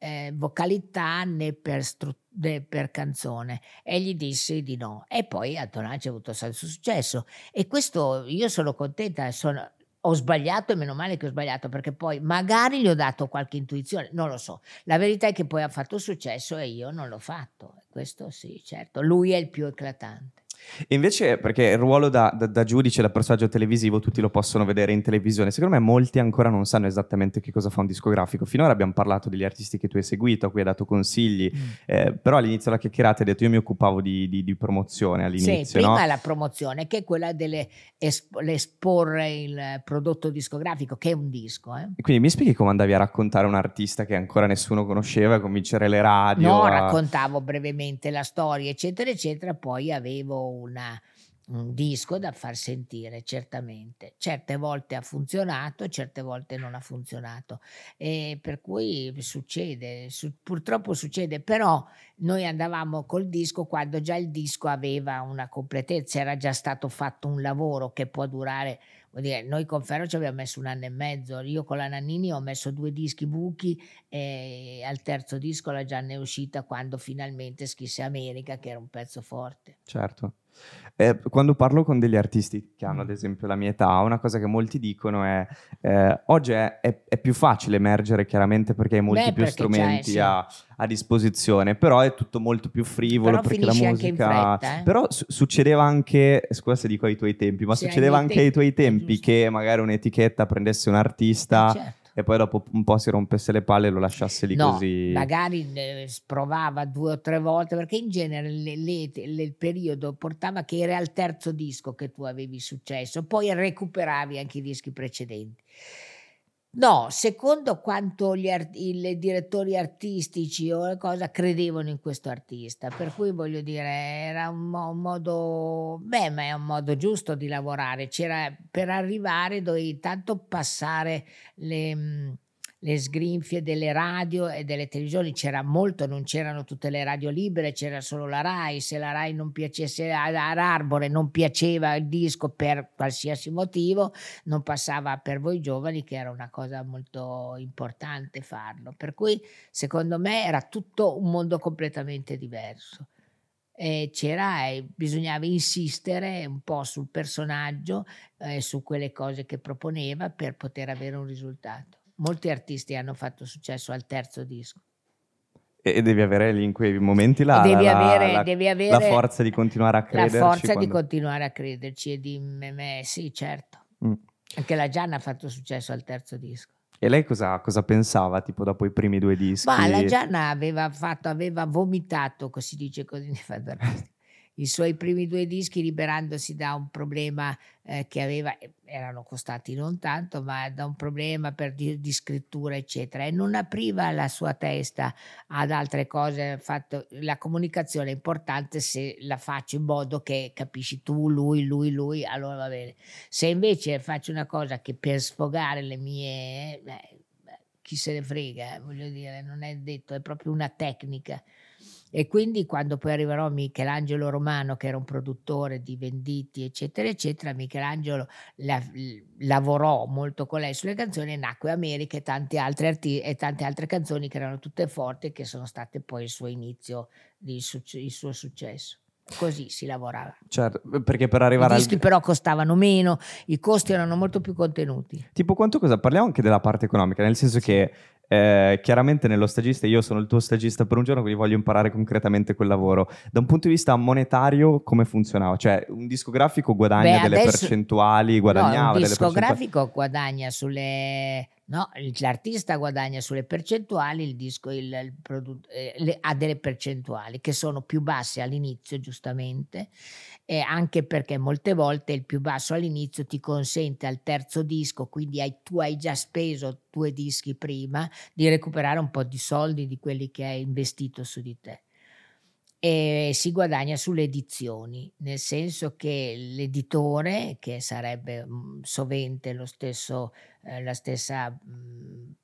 eh, vocalità né per, stru- né per, canzone e gli disse di no e poi Antonacci ha avuto senso successo e questo io sono contenta sono, ho sbagliato e meno male che ho sbagliato perché poi magari gli ho dato qualche intuizione, non lo so. La verità è che poi ha fatto successo e io non l'ho fatto. Questo sì, certo, lui è il più eclatante.
E invece, perché il ruolo da, da, da, giudice, da personaggio televisivo, tutti lo possono vedere in televisione. Secondo me molti ancora non sanno esattamente che cosa fa un discografico. Finora abbiamo parlato degli artisti che tu hai seguito, a cui hai dato consigli, mm. eh, però all'inizio della chiacchierata hai detto io mi occupavo di, di, di promozione all'inizio.
Sì, prima
no?
la promozione, che è quella dell'esporre il prodotto discografico, che è un disco. Eh?
Quindi mi spieghi come andavi a raccontare un artista che ancora nessuno conosceva, a convincere le radio?
No,
a...
raccontavo brevemente la storia, eccetera, eccetera, poi avevo una, un disco da far sentire, certamente. Certe volte ha funzionato, certe volte non ha funzionato. E per cui succede, su, purtroppo succede, però noi andavamo col disco quando già il disco aveva una completezza, era già stato fatto un lavoro che può durare dire, noi con Ferro ci abbiamo messo un anno e mezzo, io con la Nannini ho messo due dischi buchi e al terzo disco la Gianna è uscita quando finalmente scrisse America, che era un pezzo forte.
Certo. Eh, quando parlo con degli artisti che hanno ad esempio la mia età, una cosa che molti dicono è eh, oggi è, è, è, più facile emergere chiaramente perché hai molti Beh, più strumenti a, a, disposizione, però è tutto molto più frivolo
però
perché la musica...
Fretta, eh?
Però su- succedeva anche, scusa se dico ai tuoi tempi, ma sì, succedeva anche te- ai tuoi tempi che magari un'etichetta prendesse un artista... Eh, certo e poi dopo un po' si rompesse le palle e lo lasciasse lì
no,
così.
Magari eh, provava due o tre volte, perché in genere le, le, le, il periodo portava che era al terzo disco che tu avevi successo, poi recuperavi anche i dischi precedenti. No, secondo quanto gli art- i direttori artistici o cosa credevano in questo artista, per cui voglio dire, era un, mo- un, modo, beh, ma è un modo giusto di lavorare. C'era per arrivare dovevi tanto passare le, le sgrinfie delle radio e delle televisioni, c'era molto, non c'erano tutte le radio libere, c'era solo la RAI, se la RAI non piacesse ad Arbore, non piaceva il disco per qualsiasi motivo, non passava per voi giovani che era una cosa molto importante farlo. Per cui secondo me era tutto un mondo completamente diverso. C'era e bisognava insistere un po' sul personaggio eh, su quelle cose che proponeva per poter avere un risultato molti artisti hanno fatto successo al terzo disco.
E devi avere lì in quei momenti la, devi la, avere, la, devi avere la forza di continuare a crederci.
La forza quando... di continuare a crederci e di me, sì, certo. Mm. Anche la Gianna ha fatto successo al terzo disco.
E lei cosa, cosa, pensava, tipo, dopo i primi due dischi?
Ma la Gianna aveva, fatto, aveva vomitato, così dice così, i suoi primi due dischi liberandosi da un problema eh, che aveva, erano costati non tanto, ma da un problema per di, di, scrittura, eccetera, e non apriva la sua testa ad altre cose. Fatto, la comunicazione è importante se la faccio in modo che capisci tu, lui, lui, lui, allora va bene. Se invece faccio una cosa che per sfogare le mie... Beh, chi se ne frega, eh, voglio dire, non è detto, è proprio una tecnica. E quindi quando poi arriverò Michelangelo Romano, che era un produttore di venditi, eccetera, eccetera, Michelangelo la, lavorò molto con lei sulle canzoni e nacque America e tante, altre arti- e tante altre canzoni che erano tutte forti e che sono state poi il suo inizio, il, su- il suo successo. Così si lavorava.
Certo, perché per arrivare
I dischi al... però costavano meno, i costi erano molto più contenuti.
Tipo quanto cosa? Parliamo anche della parte economica, nel senso che eh, chiaramente nello stagista io sono il tuo stagista per un giorno, quindi voglio imparare concretamente quel lavoro. Da un punto di vista monetario, come funzionava? Cioè, un discografico guadagna Beh, delle adesso... percentuali, guadagnava
no, un discografico guadagna sulle No, l'artista guadagna sulle percentuali, il disco il, il produ- eh, le, ha delle percentuali che sono più basse all'inizio, giustamente, e anche perché molte volte il più basso all'inizio ti consente al terzo disco, quindi hai, tu hai già speso due dischi prima, di recuperare un po' di soldi di quelli che hai investito su di te. E si guadagna sulle edizioni, nel senso che l'editore, che sarebbe mhmm, sovente lo stesso, eh, la stessa mhmm,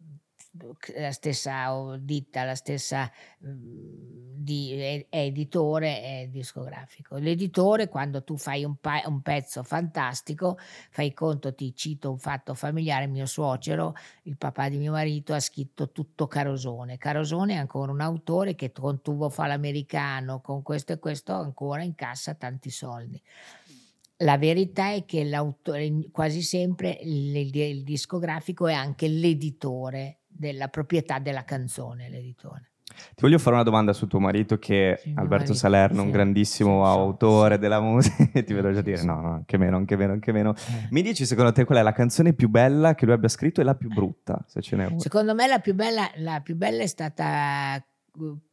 la stessa ditta, la stessa di, è, è editore è discografico. L'editore, quando tu fai un, pa- un, pezzo fantastico, fai conto, ti cito un fatto familiare, mio suocero, il papà di mio marito, ha scritto tutto Carosone. Carosone è ancora un autore che con Tuvo fa l'americano, con questo e questo ancora incassa tanti soldi. La verità è che quasi sempre il, il, il discografico è anche l'editore della proprietà della canzone, l'editore.
Ti voglio fare una domanda su tuo marito che sì, Alberto marito, Salerno, sì, un grandissimo sì, autore della musica, ti vedo già dire no, no, anche meno, anche meno, anche meno. Eh. Mi dici secondo te qual è la canzone più bella che lui abbia scritto e la più brutta, se ce n'è una?
Secondo me la più bella, la più bella è stata,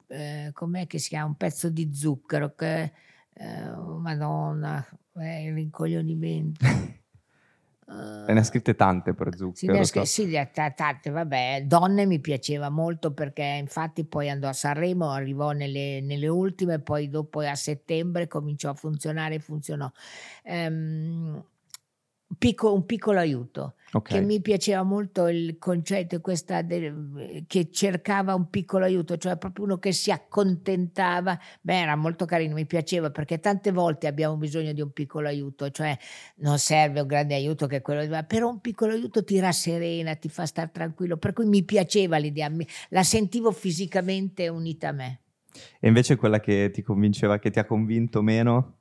eh, com'è che si chiama, un pezzo di zucchero, che, eh, oh, madonna, eh, il rincoglionimento.
Uh, ne ha scritte tante per Zucchero.
Sì, sì, tante, vabbè. Donne mi piaceva molto perché infatti poi andò a Sanremo, arrivò nelle, nelle ultime, poi dopo a settembre cominciò a funzionare e funzionò. Um, Picco, un piccolo aiuto. Okay. Che mi piaceva molto il concetto questa de, che cercava un piccolo aiuto, cioè proprio uno che si accontentava. Beh, era molto carino, mi piaceva perché tante volte abbiamo bisogno di un piccolo aiuto, cioè non serve un grande aiuto che quello, ma però un piccolo aiuto ti rasserena, ti fa stare tranquillo. Per cui mi piaceva l'idea, la sentivo fisicamente unita a me.
E invece quella che ti convinceva, che ti ha convinto meno?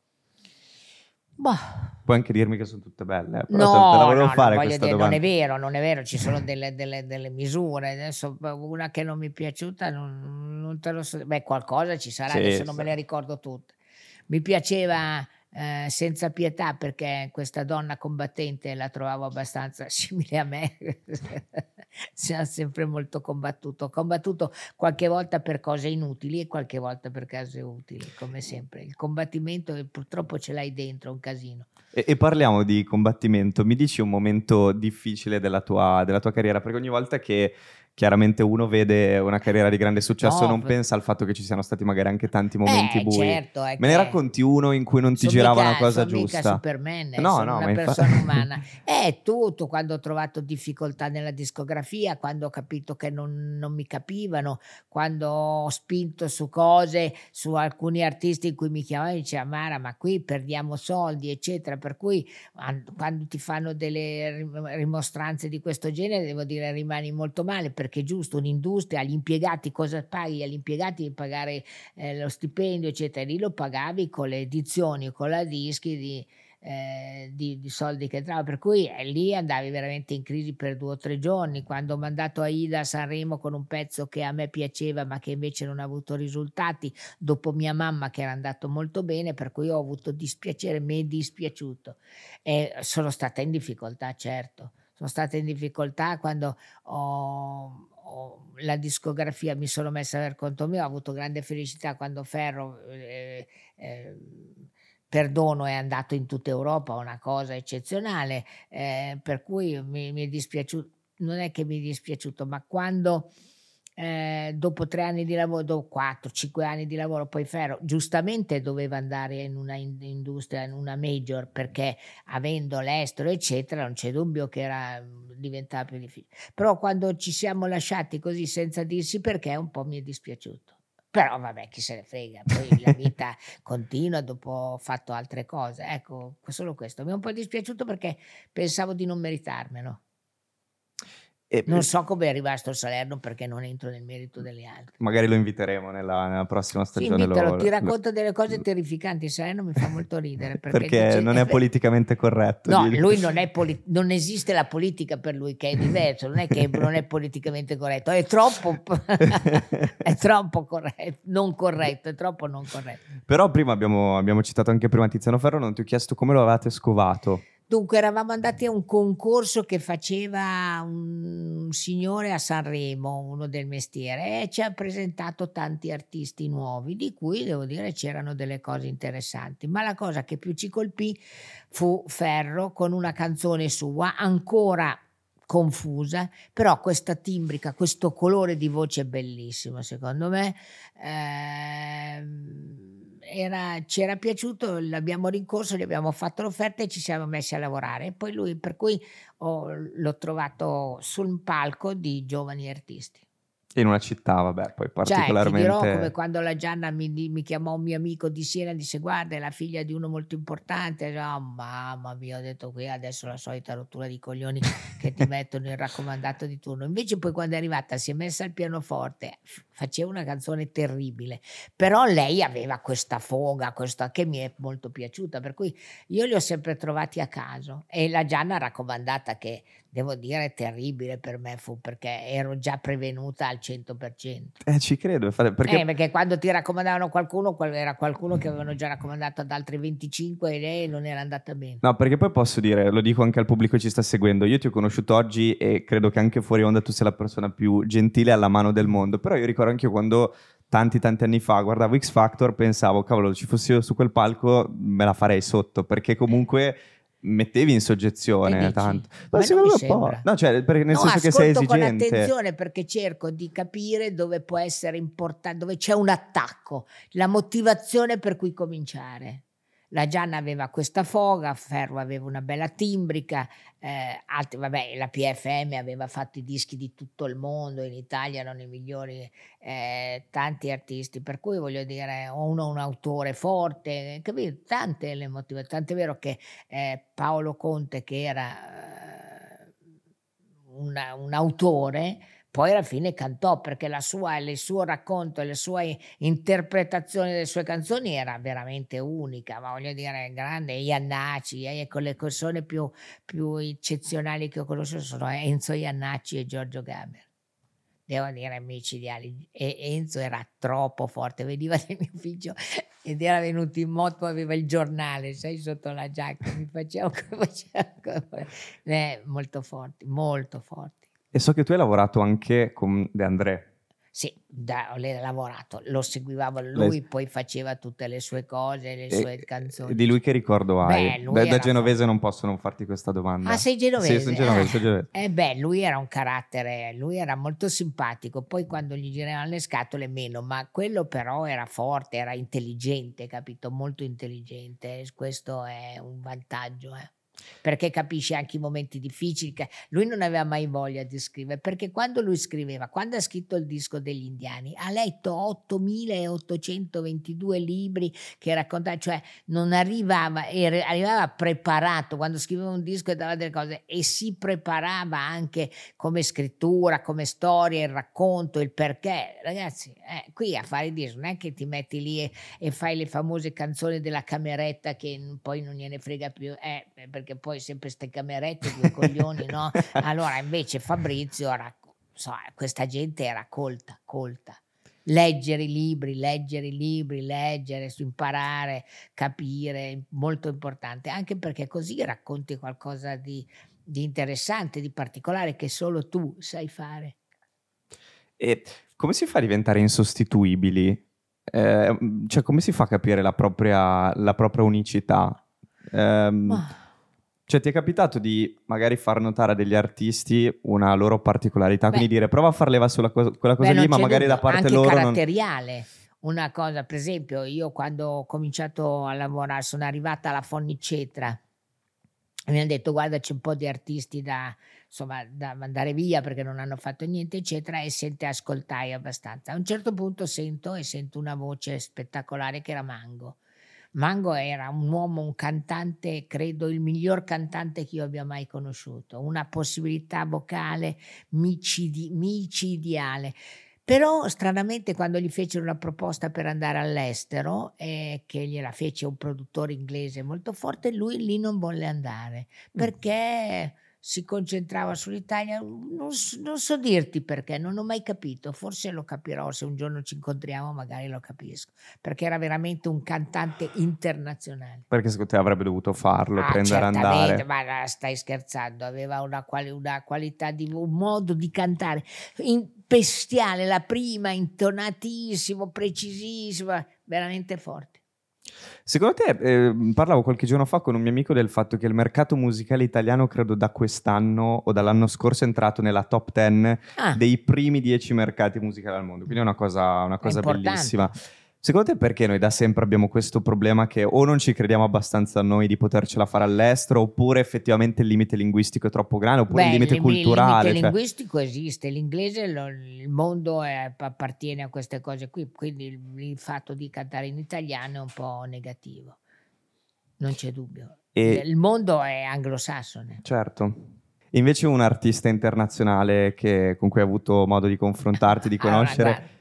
Bah.
Puoi anche dirmi che sono tutte belle, eh,
però no, te, la volevo no, fare questa dire, domanda. Non è vero, non è vero, ci sono delle, delle, delle, misure. Adesso una che non mi è piaciuta, non, non te lo so. Beh, qualcosa ci sarà, sì, adesso non me le ricordo tutte. Mi piaceva eh, senza pietà perché questa donna combattente la trovavo abbastanza simile a me, si ha sempre molto combattuto, combattuto qualche volta per cose inutili e qualche volta per cose utili, come sempre. Il combattimento purtroppo ce l'hai dentro, un casino.
E, e, parliamo di combattimento. Mi dici un momento difficile della tua, della tua carriera? Perché ogni volta che chiaramente uno vede una carriera di grande successo, no, non pensa al fatto che ci siano stati magari anche tanti momenti
eh,
bui.
Certo,
Me ne racconti uno in cui non ti girava
mica,
una cosa giusta?
Mica Superman,
no,
sono
no,
una persona infa... umana. È tutto quando ho trovato difficoltà nella discografia, quando ho capito che non, non, mi capivano, quando ho spinto su cose, su alcuni artisti in cui mi chiamavano e dicevano Mara, ma qui perdiamo soldi, eccetera. Per cui quando ti fanno delle rimostranze di questo genere, devo dire, rimani molto male perché è giusto un industria, agli impiegati cosa paghi? Agli impiegati di pagare eh, lo stipendio, eccetera. Lì lo pagavi con le edizioni, con la dischi di, eh, di, di, soldi che entrava, per cui eh, lì andavi veramente in crisi per due o tre giorni. Quando ho mandato Aida a Sanremo con un pezzo che a me piaceva, ma che invece non ha avuto risultati, dopo mia mamma che era andato molto bene, per cui ho avuto dispiacere, mi è dispiaciuto. E sono stata in difficoltà, certo. Sono stata in difficoltà quando ho, la discografia mi sono messa per conto mio, ho avuto grande felicità quando Ferro eh, eh, Perdono è andato in tutta Europa, una cosa eccezionale, eh, per cui mi, mi, è dispiaciuto, non è che mi è dispiaciuto, ma quando eh, dopo tre anni di lavoro, dopo quattro, cinque anni di lavoro, poi Ferro giustamente doveva andare in una in- industria, in una major, perché avendo l'estero, eccetera, non c'è dubbio che era, mm, diventava più difficile. Però quando ci siamo lasciati così senza dirsi perché, un po' mi è dispiaciuto. Però vabbè, chi se ne frega, poi la vita continua, dopo ho fatto altre cose. Ecco, solo questo. Mi è un po' dispiaciuto perché pensavo di non meritarmelo. E non so come è arrivato a Salerno perché non entro nel merito delle altre.
Magari lo inviteremo nella, nella prossima stagione. Sì,
invitalo, lo, ti racconto lo... delle cose terrificanti. Salerno mi fa molto ridere. Perché,
perché dice, non è politicamente corretto.
No, lui non è poli- non esiste la politica per lui che è diverso, non è che non è politicamente corretto, è troppo, è troppo corretto, non corretto, è troppo non corretto.
Però prima abbiamo, abbiamo citato anche prima Tiziano Ferro, non ti ho chiesto come lo avevate scovato.
Dunque eravamo andati a un concorso che faceva un signore a Sanremo, uno del mestiere, e ci ha presentato tanti artisti nuovi, di cui devo dire c'erano delle cose interessanti. Ma la cosa che più ci colpì fu Ferro con una canzone sua ancora confusa, però questa timbrica, questo colore di voce bellissimo secondo me. Eh, era, ci era piaciuto, l'abbiamo rincorso, gli abbiamo fatto l'offerta e ci siamo messi a lavorare. Poi lui, per cui ho, l'ho trovato sul palco di giovani artisti.
In una città, vabbè, poi particolarmente...
Cioè, ti dirò come quando la Gianna mi, mi, chiamò un mio amico di Siena e disse guarda è la figlia di uno molto importante. Oh, mamma mia, ho detto qui adesso la solita rottura di coglioni che ti mettono il raccomandato di turno. Invece poi quando è arrivata si è messa al pianoforte, faceva una canzone terribile, però lei aveva questa foga, questa che mi è molto piaciuta, per cui io li ho sempre trovati a caso. E la Gianna raccomandata che devo dire terribile per me fu perché ero già prevenuta al 100%.
Eh, ci credo.
Perché... Eh, perché quando ti raccomandavano qualcuno, era qualcuno che avevano già raccomandato ad altri 25 e lei non era andata bene.
No, perché poi posso dire, lo dico anche al pubblico che ci sta seguendo, io ti ho conosciuto oggi e credo che anche fuori onda tu sia la persona più gentile alla mano del mondo, però io ricordo anche io quando tanti tanti anni fa guardavo X Factor pensavo cavolo ci fossi io su quel palco me la farei sotto perché comunque mettevi in soggezione tanto.
Ma, Ma secondo me un po'.
No, cioè, perché nel no, senso che sei esigente.
con attenzione perché cerco di capire dove può essere importante, dove c'è un attacco, la motivazione per cui cominciare. La Gianna aveva questa foga, Ferro aveva una bella timbrica, eh, altri, vabbè, la PFM aveva fatto i dischi di tutto il mondo, in Italia erano i migliori, eh, tanti artisti, per cui voglio dire, uno un autore forte, capito? Tante le motivazioni, tant'è vero che eh, Paolo Conte, che era eh, una, un autore, poi alla fine cantò perché la sua, il suo racconto, le sue interpretazioni delle sue canzoni era veramente unica, ma voglio dire, grande. Iannacci, eh, ecco, le persone più, più eccezionali che ho conosciuto sono Enzo Iannacci e Giorgio Gaber devo dire amici ideali e Enzo era troppo forte veniva nel mio ufficio ed era venuto in moto aveva il giornale sai sotto la giacca mi faceva come faceva eh, molto forti molto forti
e so che tu hai lavorato anche con De André.
Sì, da, ho lavorato, lo seguiva lui, Lei... poi faceva tutte le sue cose, le sue e, canzoni.
Di lui che ricordo hai? Beh, beh da genovese non posso non farti questa domanda.
Ah, sei genovese?
Sì, sono genovese, sono genovese.
Eh, beh, lui era un carattere, lui era molto simpatico, poi quando gli giravano le scatole meno, ma quello però era forte, era intelligente, capito? Molto intelligente, questo è un vantaggio, eh perché capisce anche i momenti difficili. Lui non aveva mai voglia di scrivere, perché quando lui scriveva, quando ha scritto il disco degli indiani, ha letto 8822 libri che raccontavano, cioè non arrivava, arrivava preparato, quando scriveva un disco e dava delle cose e si preparava anche come scrittura, come storia, il racconto, il perché. Ragazzi, eh, qui a fare il disco non è che ti metti lì e, e fai le famose canzoni della cameretta che poi non gliene frega più, eh, perché perché poi sempre ste camerette, due coglioni, no? Allora invece Fabrizio era, so, questa gente era colta, colta. Leggere i libri, leggere i libri, leggere, imparare, capire, molto importante, anche perché così racconti qualcosa di, di interessante, di particolare che solo tu sai fare.
E come si fa a diventare insostituibili? Eh, cioè, come si fa a capire la propria, la propria unicità? Eh, cioè, ti è capitato di magari far notare a degli artisti una loro particolarità, Beh, quindi dire prova a far leva sulla cosa, quella cosa lì, ma magari da parte anche loro.
caratteriale. Non... Una cosa, per esempio, io quando ho cominciato a lavorare, sono arrivata alla Fonnicetra e mi hanno detto guarda c'è un po' di artisti da, insomma, da mandare via perché non hanno fatto niente eccetera e sente ascoltai abbastanza a un certo punto sento e sento una voce spettacolare che era Mango Mango era un uomo, un cantante, credo il miglior cantante che io abbia mai conosciuto, una possibilità vocale micidi, micidiale. Però stranamente quando gli fecero una proposta per andare all'estero, eh, che gliela fece un produttore inglese molto forte, lui lì non volle andare perché si concentrava sull'Italia. Non, non, so dirti perché, non ho mai capito, forse lo capirò se un giorno ci incontriamo, magari lo capisco, perché era veramente un cantante internazionale.
Perché secondo te avrebbe dovuto farlo, ah, prendere andare?
Ma stai scherzando, aveva una, quali, una qualità di un modo di cantare bestiale, la prima intonatissimo, precisissima, veramente forte.
Secondo te, eh, parlavo qualche giorno fa con un mio amico del fatto che il mercato musicale italiano, credo da quest'anno o dall'anno scorso, è entrato nella top 10 ah. dei primi 10 mercati musicali al mondo. Quindi è una cosa, una cosa bellissima. Secondo te perché noi da sempre abbiamo questo problema che o non ci crediamo abbastanza a noi di potercela fare all'estero, oppure effettivamente il limite linguistico è troppo grande, oppure Beh, il limite il, culturale?
Il limite cioè... linguistico esiste, l'inglese, lo, il mondo è, appartiene a queste cose qui, quindi il, il, fatto di cantare in italiano è un po' negativo, non c'è dubbio. E... Il mondo è anglosassone.
Certo. Invece un artista internazionale che, con cui hai avuto modo di confrontarti, di conoscere... Allora,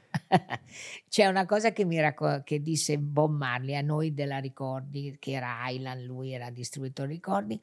C'è una cosa che, mi racco- che disse Bob Marley a noi della Ricordi, che era Island, lui era distributore ricordi,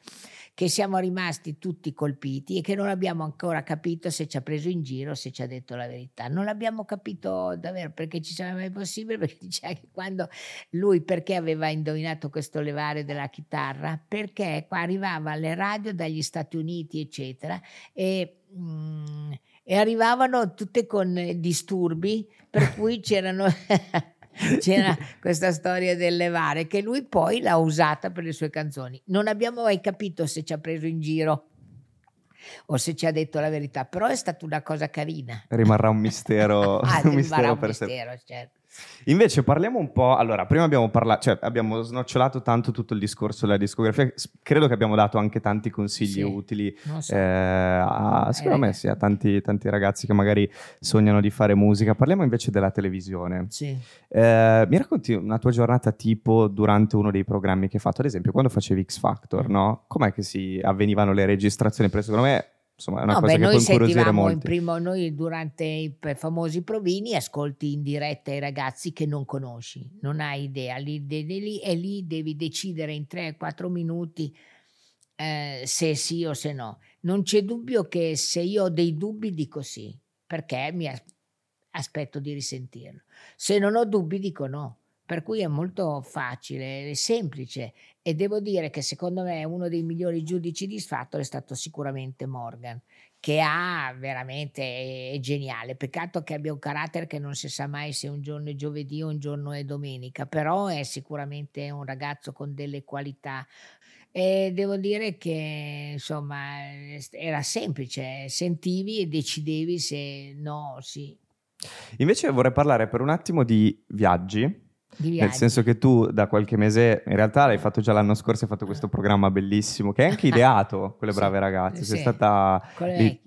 che siamo rimasti tutti colpiti e che non abbiamo ancora capito se ci ha preso in giro se ci ha detto la verità. Non l'abbiamo capito davvero perché ci sembra mai possibile, perché diceva che quando lui, perché aveva indovinato questo levare della chitarra? Perché qua arrivava alle radio dagli Stati Uniti, eccetera, e... Mm, e arrivavano tutte con disturbi, per cui c'erano... c'era questa storia del levare che lui poi l'ha usata per le sue canzoni. Non abbiamo mai capito se ci ha preso in giro o se ci ha detto la verità, però è stata una cosa carina.
Rimarrà un mistero,
ah, un mistero un per mistero, certo.
Invece parliamo un po', allora, prima abbiamo parlato, cioè abbiamo snocciolato tanto tutto il discorso della discografia, credo che abbiamo dato anche tanti consigli sì, utili, so. eh, a, secondo eh, me sì, a tanti, tanti, ragazzi che magari sognano di fare musica. Parliamo invece della televisione.
Sì.
Eh, mi racconti una tua giornata tipo durante uno dei programmi che hai fatto, ad esempio quando facevi X Factor, mm. no? Com'è che si avvenivano le registrazioni? Perché secondo me insomma è una no, cosa beh, che può incuriosire molto.
Primo, noi durante i famosi provini ascolti in diretta i ragazzi che non conosci, non hai idea, lì, de, de, lì, e lì devi decidere in 3-4 minuti eh, se sì o se no. Non c'è dubbio che se io ho dei dubbi dico sì, perché mi aspetto di risentirlo. Se non ho dubbi dico no. Per cui è molto facile, è semplice e devo dire che secondo me uno dei migliori giudici di sfatto è stato sicuramente Morgan, che ha veramente è, geniale. Peccato che abbia un carattere che non si sa mai se un giorno è giovedì o un giorno è domenica, però è sicuramente un ragazzo con delle qualità. E devo dire che insomma era semplice, sentivi e decidevi se no, sì.
Invece vorrei parlare per un attimo di viaggi nel senso che tu da qualche mese, in realtà l'hai fatto già l'anno scorso, hai fatto questo ah. programma bellissimo che hai anche ideato con le brave sì, ragazze. Sei stata in,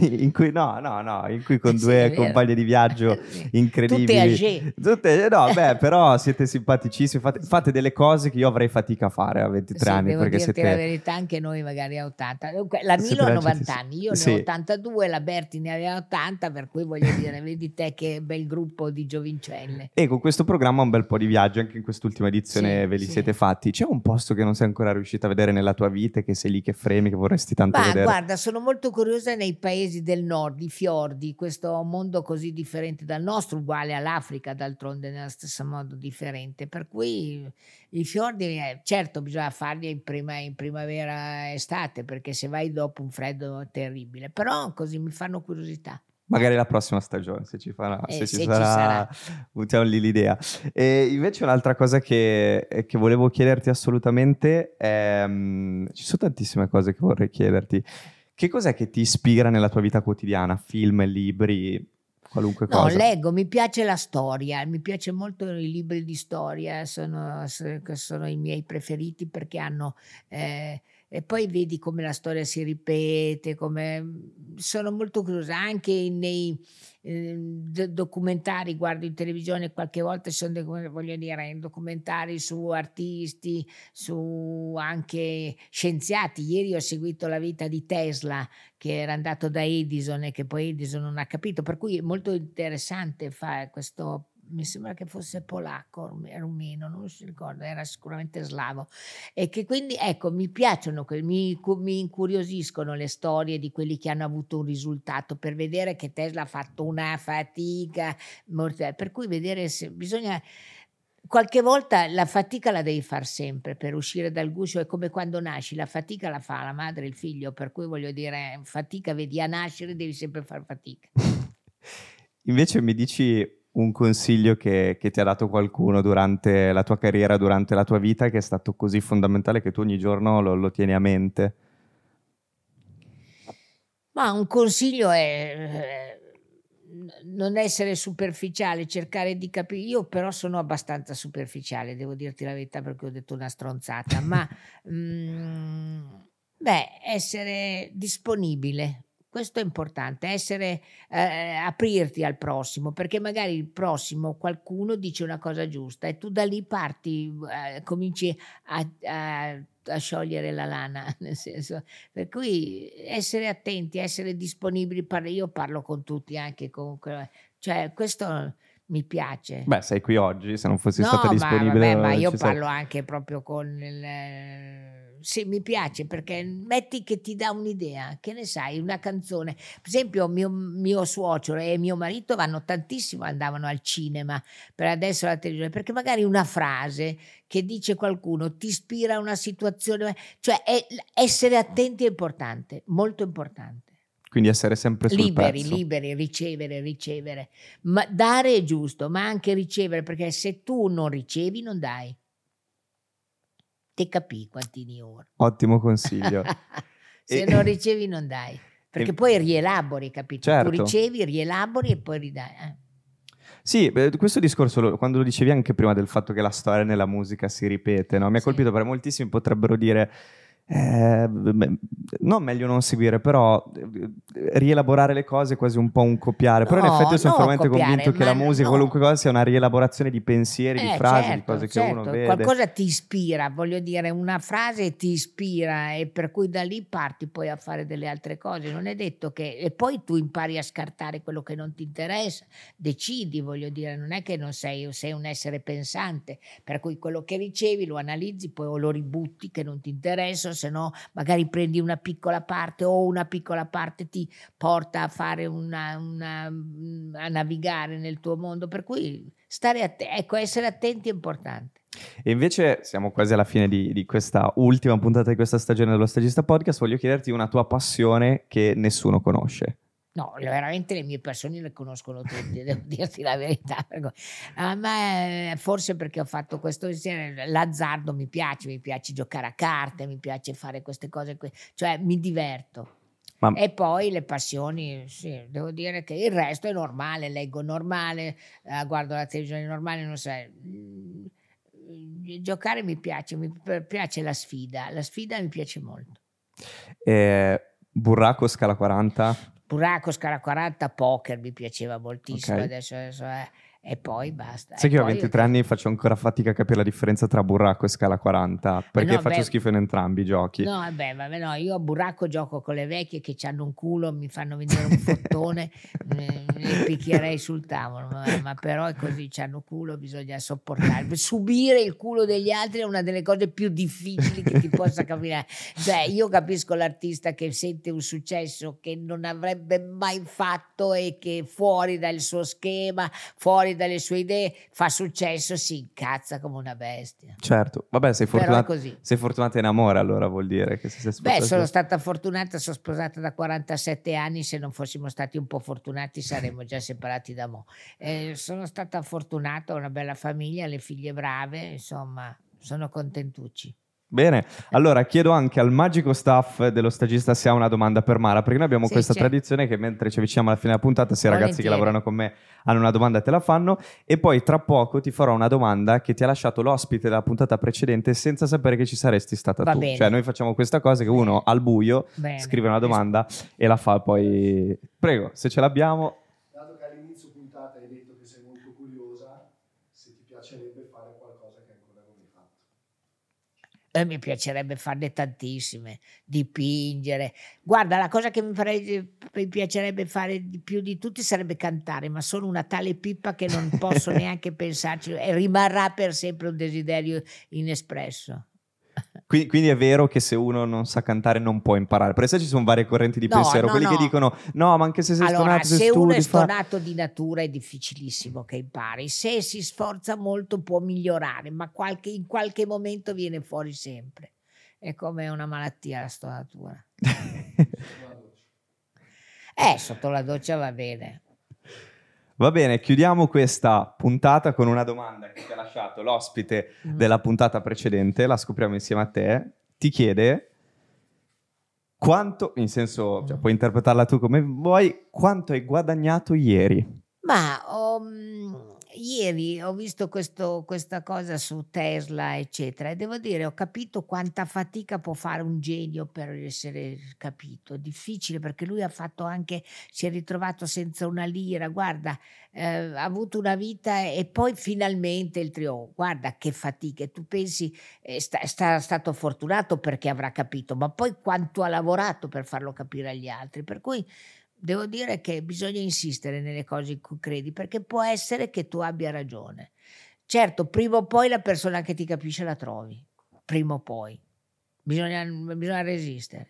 in, cui no, no, no, in cui con sì, due compagne di viaggio incredibili.
Tutte
Tutte, no, beh, però siete simpaticissimi, fate, fate, delle cose che io avrei fatica a fare a 23
sì,
anni.
Devo
perché siete...
la verità, anche noi magari a 80. La Milo ha 90 anni, io ne ho 82, la Berti ne aveva 80, per cui voglio dire, vedi te che bel gruppo di giovincelle.
E con questo programma un bel po' di viaggio, anche in quest'ultima edizione sì, ve li sì. siete fatti. C'è un posto che non sei ancora riuscita a vedere nella tua vita, che sei lì che fremi, che vorresti tanto
Ma,
vedere?
Guarda, sono molto curiosa nei paesi del nord, i fiordi, questo mondo così differente dal nostro, uguale all'Africa, d'altronde nello stesso modo differente. Per cui i fiordi, eh, certo, bisogna farli in, prima, in primavera estate, perché se vai dopo un freddo terribile, però così mi fanno curiosità.
Magari la prossima stagione, se ci, farà, eh, se ci se sarà, buttiamo lì l'idea. E invece un'altra cosa che, che volevo chiederti assolutamente è, um, ci sono tantissime cose che vorrei chiederti. Che cos'è che ti ispira nella tua vita quotidiana? Film, libri, qualunque cosa?
No, leggo, mi piace la storia, mi piace molto i libri di storia, sono, sono i miei preferiti perché hanno... Eh, e poi vedi come la storia si ripete, come... Mhmm, sono molto curiosa anche nei eh, documentari, guardo in televisione qualche volta, sono voglio dire, documentari su artisti, su anche scienziati. Ieri ho seguito la vita di Tesla che era andato da Edison e che poi Edison non ha capito, per cui è molto interessante fare questo mi sembra che fosse polacco, rumeno, non si ricorda, era sicuramente slavo. E che quindi, ecco, mi piacciono, mi, mi incuriosiscono le storie di quelli che hanno avuto un risultato per vedere che Tesla ha fatto una fatica mortale. Per cui vedere se bisogna qualche volta la fatica la devi fare sempre per uscire dal guscio, è come quando nasci, la fatica la fa la madre il figlio, per cui voglio dire, fatica vedi a nascere, devi sempre fare fatica.
Invece mi dici un consiglio che, che, ti ha dato qualcuno durante la tua carriera, durante la tua vita, che è stato così fondamentale che tu ogni giorno lo, lo tieni a mente?
Ma un consiglio è eh, non essere superficiale, cercare di capire. Io però sono abbastanza superficiale, devo dirti la verità perché ho detto una stronzata, ma mh, mm, beh, essere disponibile questo è importante, essere, eh, aprirti al prossimo, perché magari il prossimo qualcuno dice una cosa giusta e tu da lì parti, eh, cominci a, a, a, sciogliere la lana, nel senso, per cui essere attenti, essere disponibili, io parlo con tutti anche comunque, cioè questo mi piace.
Beh, sei qui oggi, se non fossi no, stata disponibile.
Ma, vabbè, ma io parlo sei... anche proprio con il sì, mi piace perché metti che ti dà un'idea, che ne sai, una canzone. Per esempio, mio, mio suocero e mio marito vanno tantissimo, andavano al cinema, per adesso alla televisione, perché magari una frase che dice qualcuno ti ispira a una situazione, cioè è, essere attenti è importante, molto importante.
Quindi essere sempre sul
liberi,
pezzo.
liberi, ricevere, ricevere. Ma dare è giusto, ma anche ricevere, perché se tu non ricevi non dai. Te capì quantini ora.
Ottimo consiglio.
Se e... non ricevi non dai, perché e... poi rielabori, capito? Certo. Tu ricevi, rielabori e poi ridai. Eh.
Sì, questo discorso, quando lo dicevi anche prima del fatto che la storia nella musica si ripete, no? mi ha sì. colpito perché moltissimi potrebbero dire eh, non meglio non seguire, però eh, rielaborare le cose è quasi un po' un copiare. Però no, in effetti sono fermamente convinto che la musica, no. qualunque cosa, sia una rielaborazione di pensieri, eh, di frasi, certo, di cose certo. che uno vede.
Qualcosa ti ispira, voglio dire, una frase ti ispira e per cui da lì parti poi a fare delle altre cose. Non è detto che... E poi tu impari a scartare quello che non ti interessa, decidi, voglio dire, non è che non sei, sei un essere pensante, per cui quello che ricevi lo analizzi, poi o lo ributti che non ti interessa se no magari prendi una piccola parte o una piccola parte ti porta a fare una, una a navigare nel tuo mondo. Per cui stare attenti, ecco, essere attenti è importante.
E invece siamo quasi alla fine di, di, questa ultima puntata di questa stagione dello Stagista Podcast. Voglio chiederti una tua passione che nessuno conosce.
No, veramente le mie passioni le conoscono tutti, devo dirti la verità. A me, forse perché ho fatto questo l'azzardo mi piace, mi piace giocare a carte, mi piace fare queste cose, cioè mi diverto. Ma... E poi le passioni, sì, devo dire che il resto è normale, leggo normale, eh, guardo la televisione normale, non so. Mm, giocare mi piace, mi piace la sfida, la sfida mi piace molto.
Eh, burraco scala 40?
Burraco scala 40, poker mi piaceva moltissimo, okay. adesso, adesso è e poi basta.
Sai che io a 23 anni faccio ancora fatica a capire la differenza tra burraco e scala 40 perché no, faccio beh, schifo in entrambi i giochi.
No, vabbè, vabbè, no, io a burraco gioco con le vecchie che hanno un culo, mi fanno vedere un fottone, le picchierei sul tavolo, ma, ma però è così, hanno culo, bisogna sopportare. Subire il culo degli altri è una delle cose più difficili che ti possa capire. Cioè, io capisco l'artista che sente un successo che non avrebbe mai fatto e che fuori dal suo schema, fuori fuori dalle sue idee, fa successo, si incazza come una bestia.
Certo, vabbè, sei fortunata, sei fortunata in amore allora vuol dire che se sei
sposata. Beh, sono stata fortunata, sono sposata da 47 anni, se non fossimo stati un po' fortunati saremmo già separati da mo'. Eh, sono stata fortunata, ho una bella famiglia, le figlie brave, insomma, sono contentucci.
Bene, allora chiedo anche al magico staff dello stagista se ha una domanda per Mara, perché noi abbiamo sì, questa c'è. tradizione che mentre ci avviciniamo alla fine della puntata, se i ragazzi che lavorano con me hanno una domanda te la fanno e poi tra poco ti farò una domanda che ti ha lasciato l'ospite della puntata precedente senza sapere che ci saresti stata Va tu. Bene. Cioè noi facciamo questa cosa che uno al buio bene. scrive una domanda e la fa poi... Prego, se ce l'abbiamo...
Eh, mi piacerebbe farne tantissime, dipingere. Guarda, la cosa che mi, farei, mi piacerebbe fare di più di tutti sarebbe cantare, ma sono una tale pippa che non posso neanche pensarci e rimarrà per sempre un desiderio inespresso.
Quindi, quindi, è vero che se uno non sa cantare non può imparare. Per esempio ci sono varie correnti di no, pensiero, no, quelli no. che dicono no, ma anche se sei allora, stonato, se,
se
uno
è stonato fa... di natura è difficilissimo che impari. Se si sforza molto può migliorare, ma qualche, in qualche momento viene fuori sempre. È come una malattia la stonatura. eh, sotto la doccia va bene.
Va bene, chiudiamo questa puntata con una domanda che ti ha lasciato l'ospite mm. della puntata precedente, la scopriamo insieme a te. Ti chiede quanto, in senso, cioè, puoi interpretarla tu come vuoi, quanto hai guadagnato ieri?
Ma um, ieri ho visto questo, questa cosa su Tesla, eccetera, e devo dire, ho capito quanta fatica può fare un genio per essere capito. Difficile perché lui ha fatto anche, si è ritrovato senza una lira, guarda, eh, ha avuto una vita e poi finalmente il trionfo. Guarda che fatica. Tu pensi, eh, sta, sta, stato fortunato perché avrà capito, ma poi quanto ha lavorato per farlo capire agli altri. Per cui devo dire che bisogna insistere nelle cose in cui credi, perché può essere che tu abbia ragione. Certo, prima o poi la persona che ti capisce la trovi, prima o poi. Bisogna, bisogna resistere.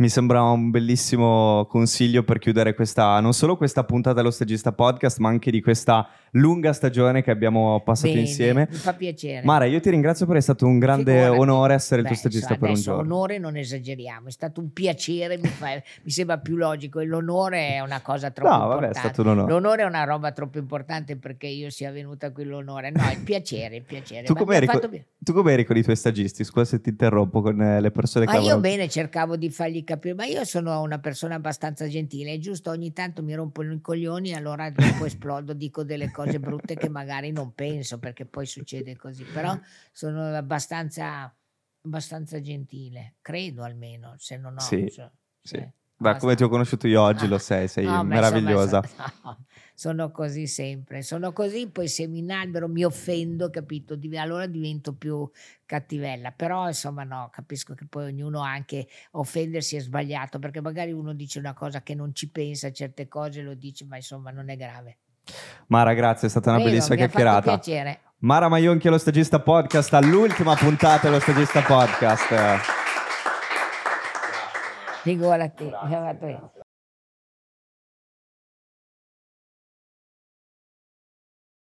Mi sembra un bellissimo consiglio per chiudere questa, non solo questa puntata dello Stagista Podcast, ma anche di questa lunga stagione che abbiamo passato
Bene,
insieme.
Mi fa piacere.
Mara, io ti ringrazio per essere stato un grande Figurati. onore essere Beh, il tuo stagista per un giorno.
L'onore non esageriamo, è stato un piacere, mi, fa, mi, sembra più logico e l'onore è una cosa troppo no, importante. Vabbè, è stato un onore. L'onore è una roba troppo importante perché io sia venuta qui l'onore. No, il piacere, il piacere.
Tu come, eri, co- tu come eri con i tuoi stagisti? Scusa se ti interrompo con eh, le persone che...
Ma io bene cercavo di fargli capire, ma io sono una persona abbastanza gentile, è giusto ogni tanto mi rompono i coglioni allora dopo esplodo, dico delle cose brutte che magari non penso perché poi succede così, però sono abbastanza, abbastanza gentile, credo almeno, se non ho...
Sì, cioè, sì. Beh, come ti ho conosciuto io oggi lo sei, sei no, meravigliosa.
Insomma, no, sono così sempre, sono così, poi se mi inalbero mi offendo, capito? Allora divento più cattivella, però insomma no, capisco che poi ognuno anche offendersi è sbagliato, perché magari uno dice una cosa che non ci pensa certe cose, lo dice, ma insomma non è grave.
Mara, grazie, è stata una Prego, bellissima chiacchierata.
piacere.
Mara Maionchi, lo stagista podcast, all'ultima puntata dello stagista podcast.
Figurati, mi ha fatto io.